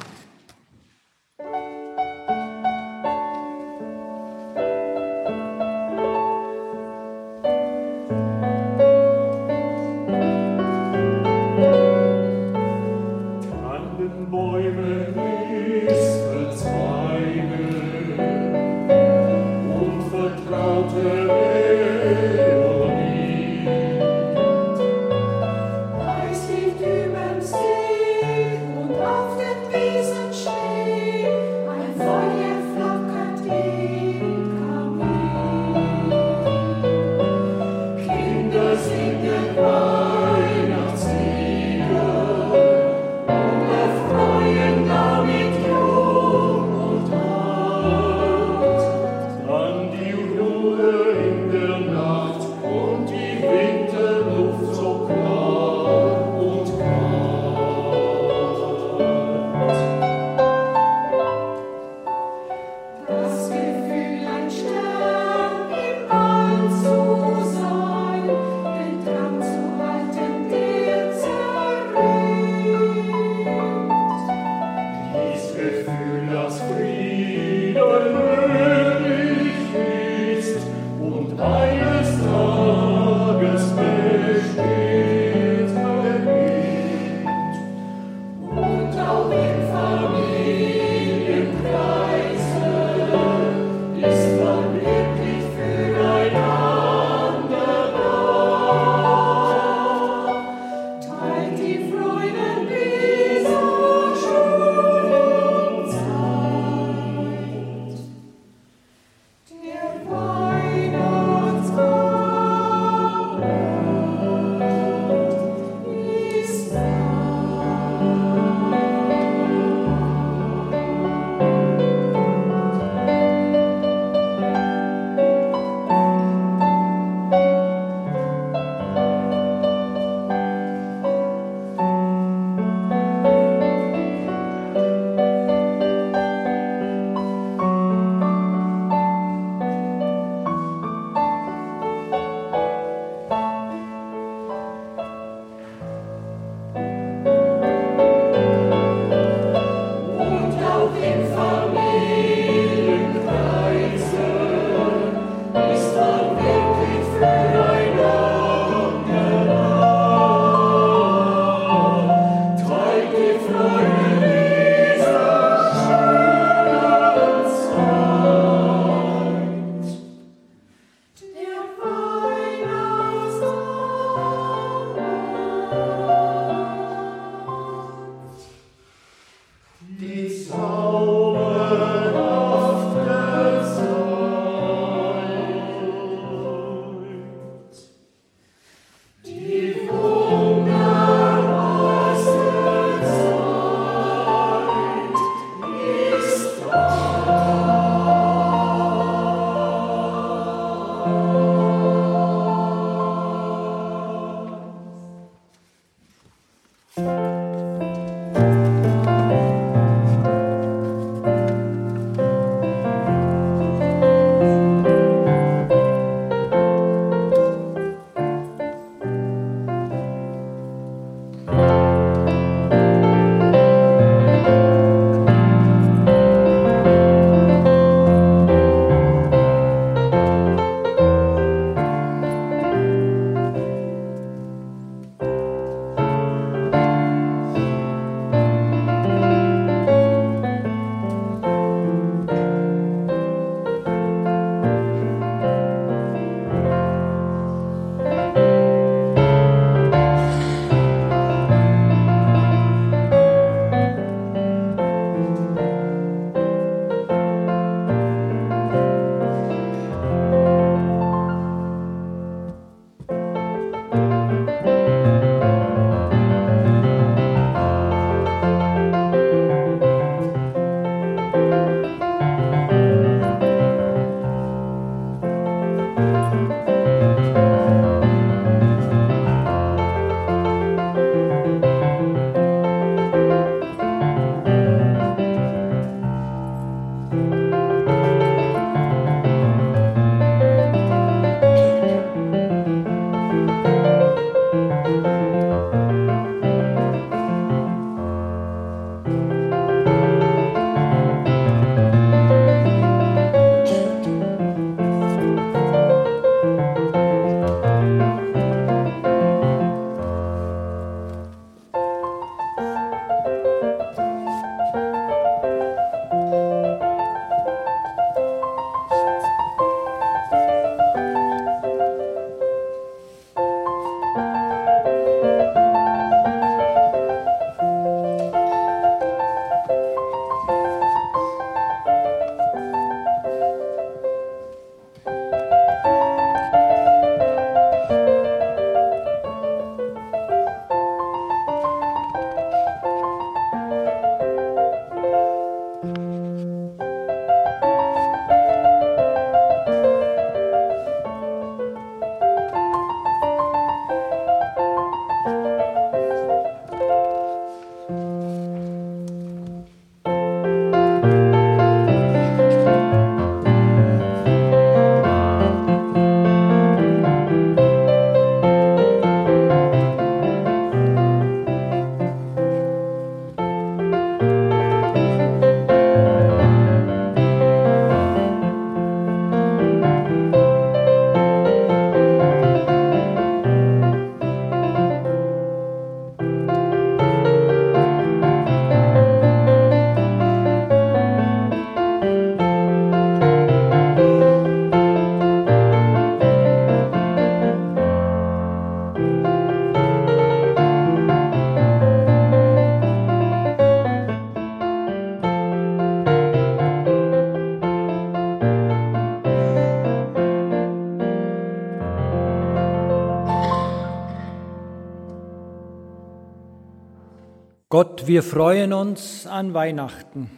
Wir freuen uns an Weihnachten,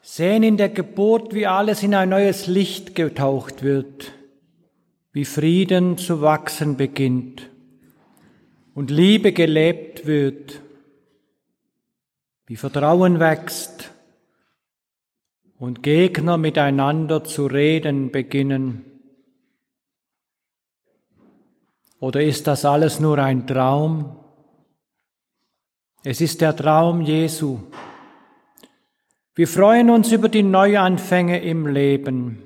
sehen in der Geburt, wie alles in ein neues Licht getaucht wird, wie Frieden zu wachsen beginnt und Liebe gelebt wird, wie Vertrauen wächst und Gegner miteinander zu reden beginnen. Oder ist das alles nur ein Traum? Es ist der Traum Jesu. Wir freuen uns über die Neuanfänge im Leben,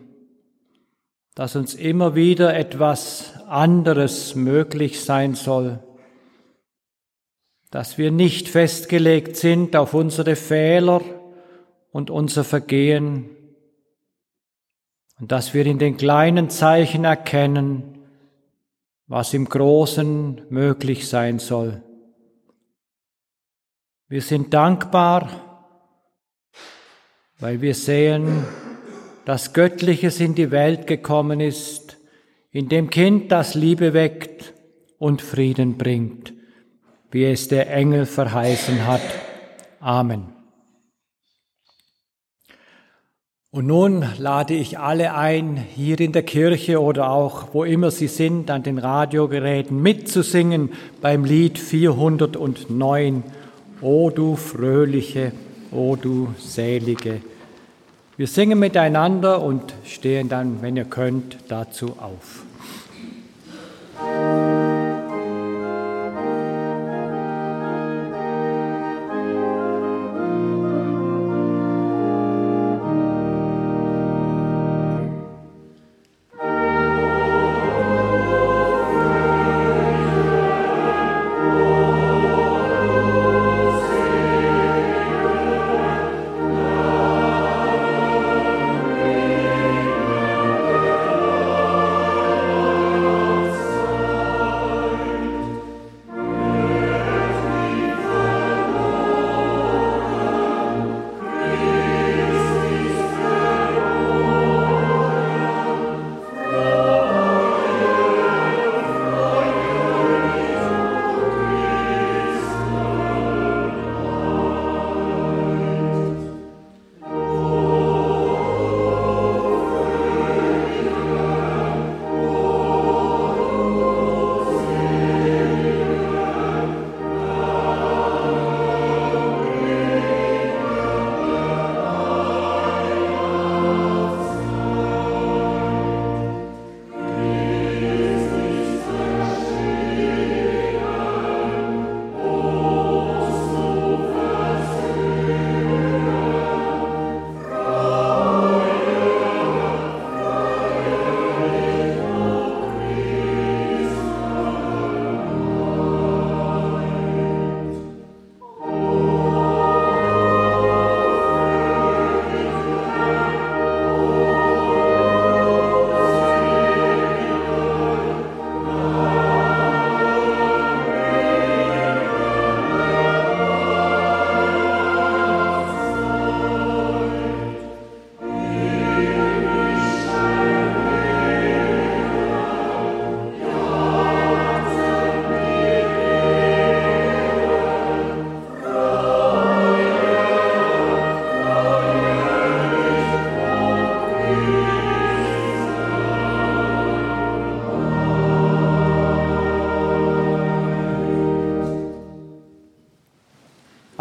dass uns immer wieder etwas anderes möglich sein soll, dass wir nicht festgelegt sind auf unsere Fehler und unser Vergehen und dass wir in den kleinen Zeichen erkennen, was im Großen möglich sein soll. Wir sind dankbar, weil wir sehen, dass Göttliches in die Welt gekommen ist, in dem Kind, das Liebe weckt und Frieden bringt, wie es der Engel verheißen hat. Amen. Und nun lade ich alle ein, hier in der Kirche oder auch wo immer Sie sind, an den Radiogeräten mitzusingen beim Lied 409. O du fröhliche, o du selige. Wir singen miteinander und stehen dann, wenn ihr könnt, dazu auf.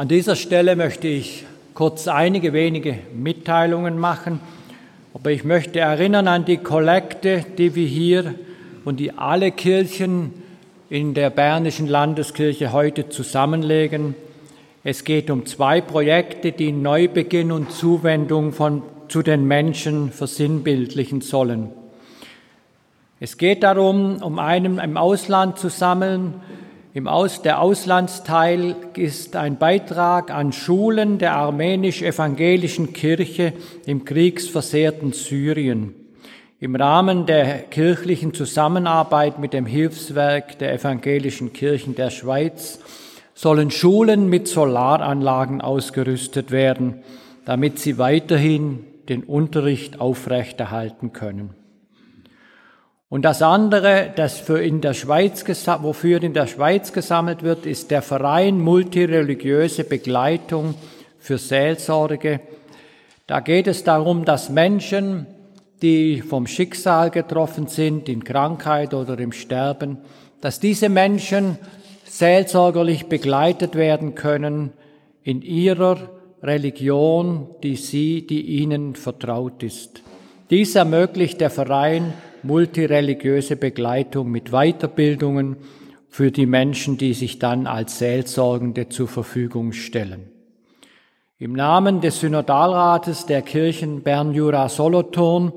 An dieser Stelle möchte ich kurz einige wenige Mitteilungen machen, aber ich möchte erinnern an die Kollekte, die wir hier und die alle Kirchen in der Bernischen Landeskirche heute zusammenlegen. Es geht um zwei Projekte, die Neubeginn und Zuwendung von, zu den Menschen versinnbildlichen sollen. Es geht darum, um einen im Ausland zu sammeln, im Aus, der Auslandsteil ist ein Beitrag an Schulen der armenisch-evangelischen Kirche im kriegsversehrten Syrien. Im Rahmen der kirchlichen Zusammenarbeit mit dem Hilfswerk der evangelischen Kirchen der Schweiz sollen Schulen mit Solaranlagen ausgerüstet werden, damit sie weiterhin den Unterricht aufrechterhalten können. Und das andere, das für in der Schweiz, wofür in der Schweiz gesammelt wird, ist der Verein Multireligiöse Begleitung für Seelsorge. Da geht es darum, dass Menschen, die vom Schicksal getroffen sind, in Krankheit oder im Sterben, dass diese Menschen seelsorgerlich begleitet werden können in ihrer Religion, die sie, die ihnen vertraut ist. Dies ermöglicht der Verein multireligiöse Begleitung mit Weiterbildungen für die Menschen, die sich dann als Seelsorgende zur Verfügung stellen. Im Namen des Synodalrates der Kirchen Bern-Jura-Solothurn,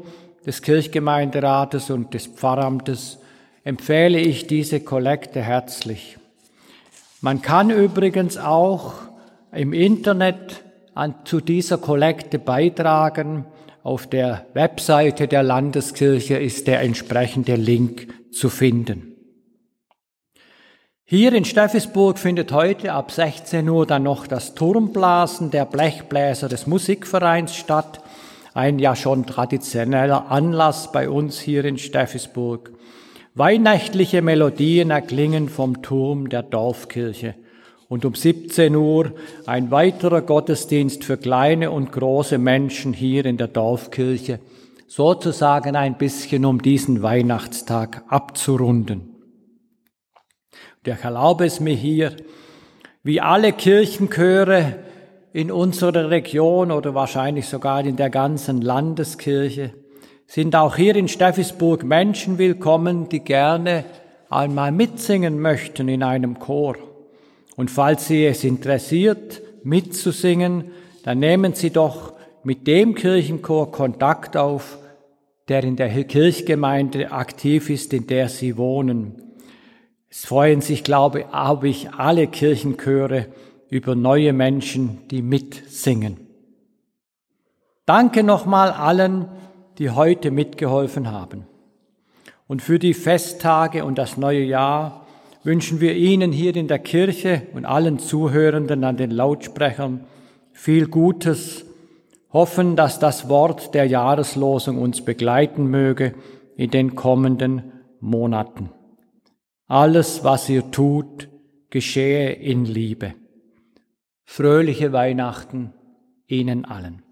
des Kirchgemeinderates und des Pfarramtes empfehle ich diese Kollekte herzlich. Man kann übrigens auch im Internet an, zu dieser Kollekte beitragen. Auf der Webseite der Landeskirche ist der entsprechende Link zu finden. Hier in Steffisburg findet heute ab 16 Uhr dann noch das Turmblasen der Blechbläser des Musikvereins statt. Ein ja schon traditioneller Anlass bei uns hier in Steffisburg. Weihnachtliche Melodien erklingen vom Turm der Dorfkirche. Und um 17 Uhr ein weiterer Gottesdienst für kleine und große Menschen hier in der Dorfkirche, sozusagen ein bisschen um diesen Weihnachtstag abzurunden. Und ich erlaube es mir hier, wie alle Kirchenchöre in unserer Region oder wahrscheinlich sogar in der ganzen Landeskirche, sind auch hier in Steffisburg Menschen willkommen, die gerne einmal mitsingen möchten in einem Chor. Und falls Sie es interessiert, mitzusingen, dann nehmen Sie doch mit dem Kirchenchor Kontakt auf, der in der Kirchgemeinde aktiv ist, in der Sie wohnen. Es freuen sich, glaube ich, alle Kirchenchöre über neue Menschen, die mitsingen. Danke nochmal allen, die heute mitgeholfen haben. Und für die Festtage und das neue Jahr wünschen wir Ihnen hier in der Kirche und allen Zuhörenden an den Lautsprechern viel Gutes, hoffen, dass das Wort der Jahreslosung uns begleiten möge in den kommenden Monaten. Alles, was ihr tut, geschehe in Liebe. Fröhliche Weihnachten Ihnen allen.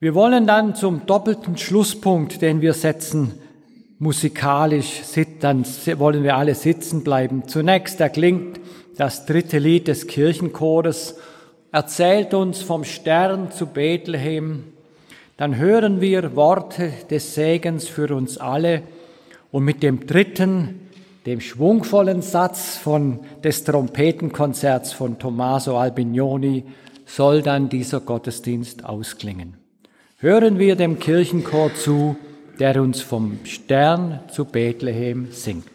Wir wollen dann zum doppelten Schlusspunkt, den wir setzen, musikalisch, dann wollen wir alle sitzen bleiben. Zunächst erklingt das dritte Lied des Kirchenchores, erzählt uns vom Stern zu Bethlehem. Dann hören wir Worte des Segens für uns alle und mit dem dritten, dem schwungvollen Satz von, des Trompetenkonzerts von Tommaso Albignoni soll dann dieser Gottesdienst ausklingen hören wir dem Kirchenchor zu, der uns vom Stern zu Bethlehem singt.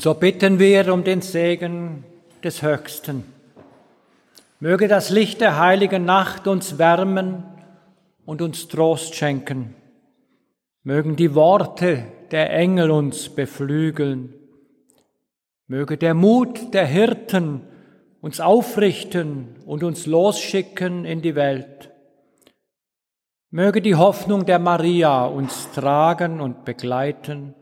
Und so bitten wir um den Segen des Höchsten. Möge das Licht der heiligen Nacht uns wärmen und uns Trost schenken. Mögen die Worte der Engel uns beflügeln. Möge der Mut der Hirten uns aufrichten und uns losschicken in die Welt. Möge die Hoffnung der Maria uns tragen und begleiten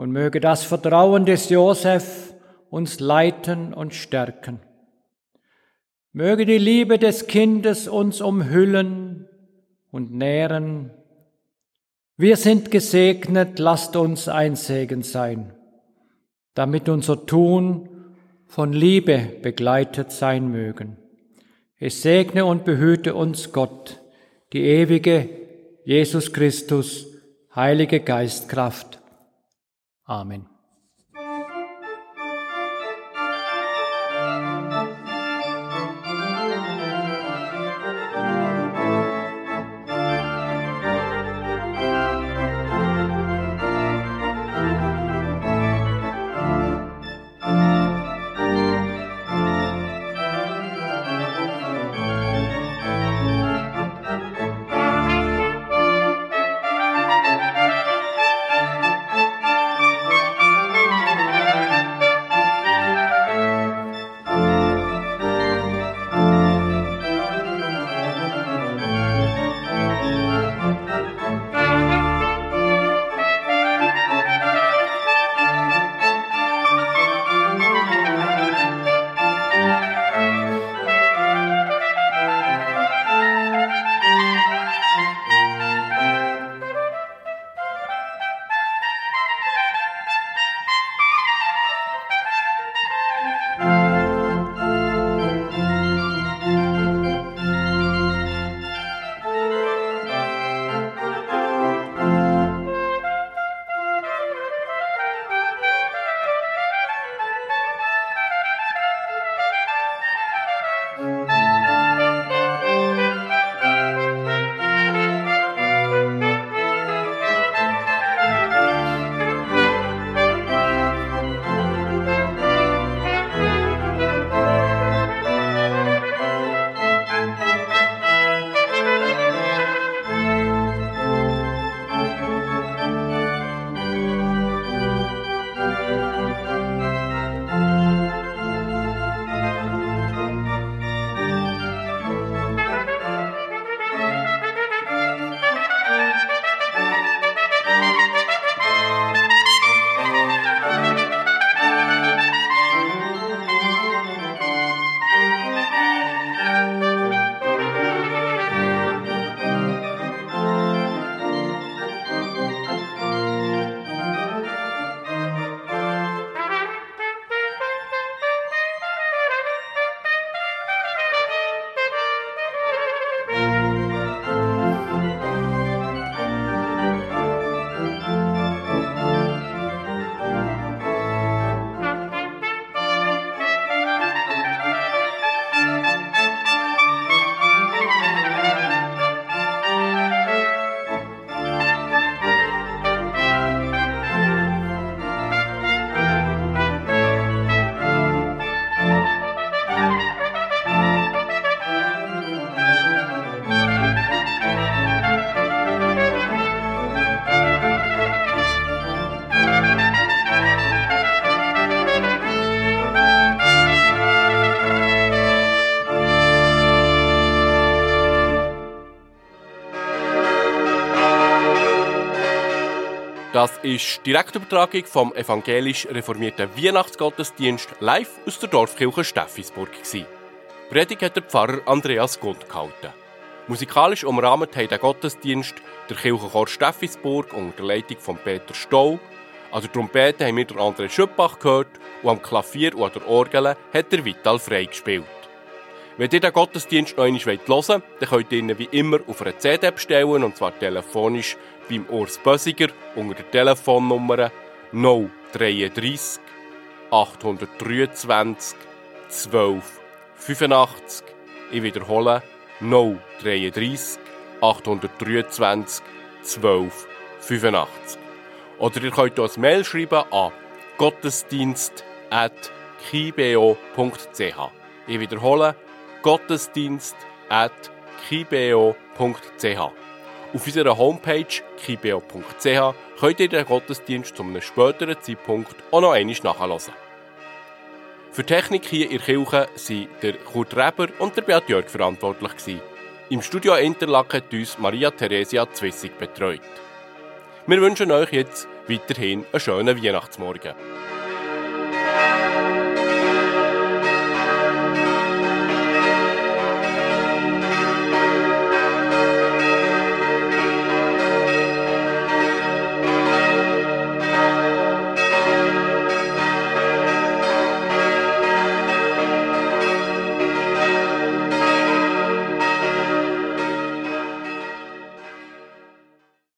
und möge das Vertrauen des Josef uns leiten und stärken. Möge die Liebe des Kindes uns umhüllen und nähren. Wir sind gesegnet, lasst uns ein Segen sein, damit unser Tun von Liebe begleitet sein mögen. Es segne und behüte uns Gott, die ewige Jesus Christus, Heilige Geistkraft. Amen. Das ist die Direktübertragung vom evangelisch reformierten Weihnachtsgottesdienst live aus der Dorfkirche Steffisburg. Die Predigt hat der Pfarrer Andreas Gund gehalten. Musikalisch umrahmt hat der Gottesdienst der Kirchenchor Steffisburg unter der Leitung von Peter Stoll. An der Trompete haben wir André Schüppach gehört und am Klavier und an der Orgel hat der Vital Frey gespielt. Wenn ihr den Gottesdienst noch einmal hören wollt, dann könnt ihr ihn wie immer auf einer CD bestellen, und zwar telefonisch beim Urs Bösiger unter der Telefonnummer 033 823 12 85. Ich wiederhole 033 823 12 85. Oder ihr könnt uns Mail schreiben an gottesdienst at kibeo.ch. Ich wiederhole, gottesdienst at kibeo.ch. Auf unserer Homepage kibeo.ch könnt ihr den Gottesdienst zu einem späteren Zeitpunkt auch noch einmal nachhören. Für die Technik hier in der Kirche waren der Kurt Reber und der Beat Jörg verantwortlich. Im Studio Interlaken hat uns Maria Theresia Zwissig betreut. Wir wünschen euch jetzt weiterhin einen schönen Weihnachtsmorgen.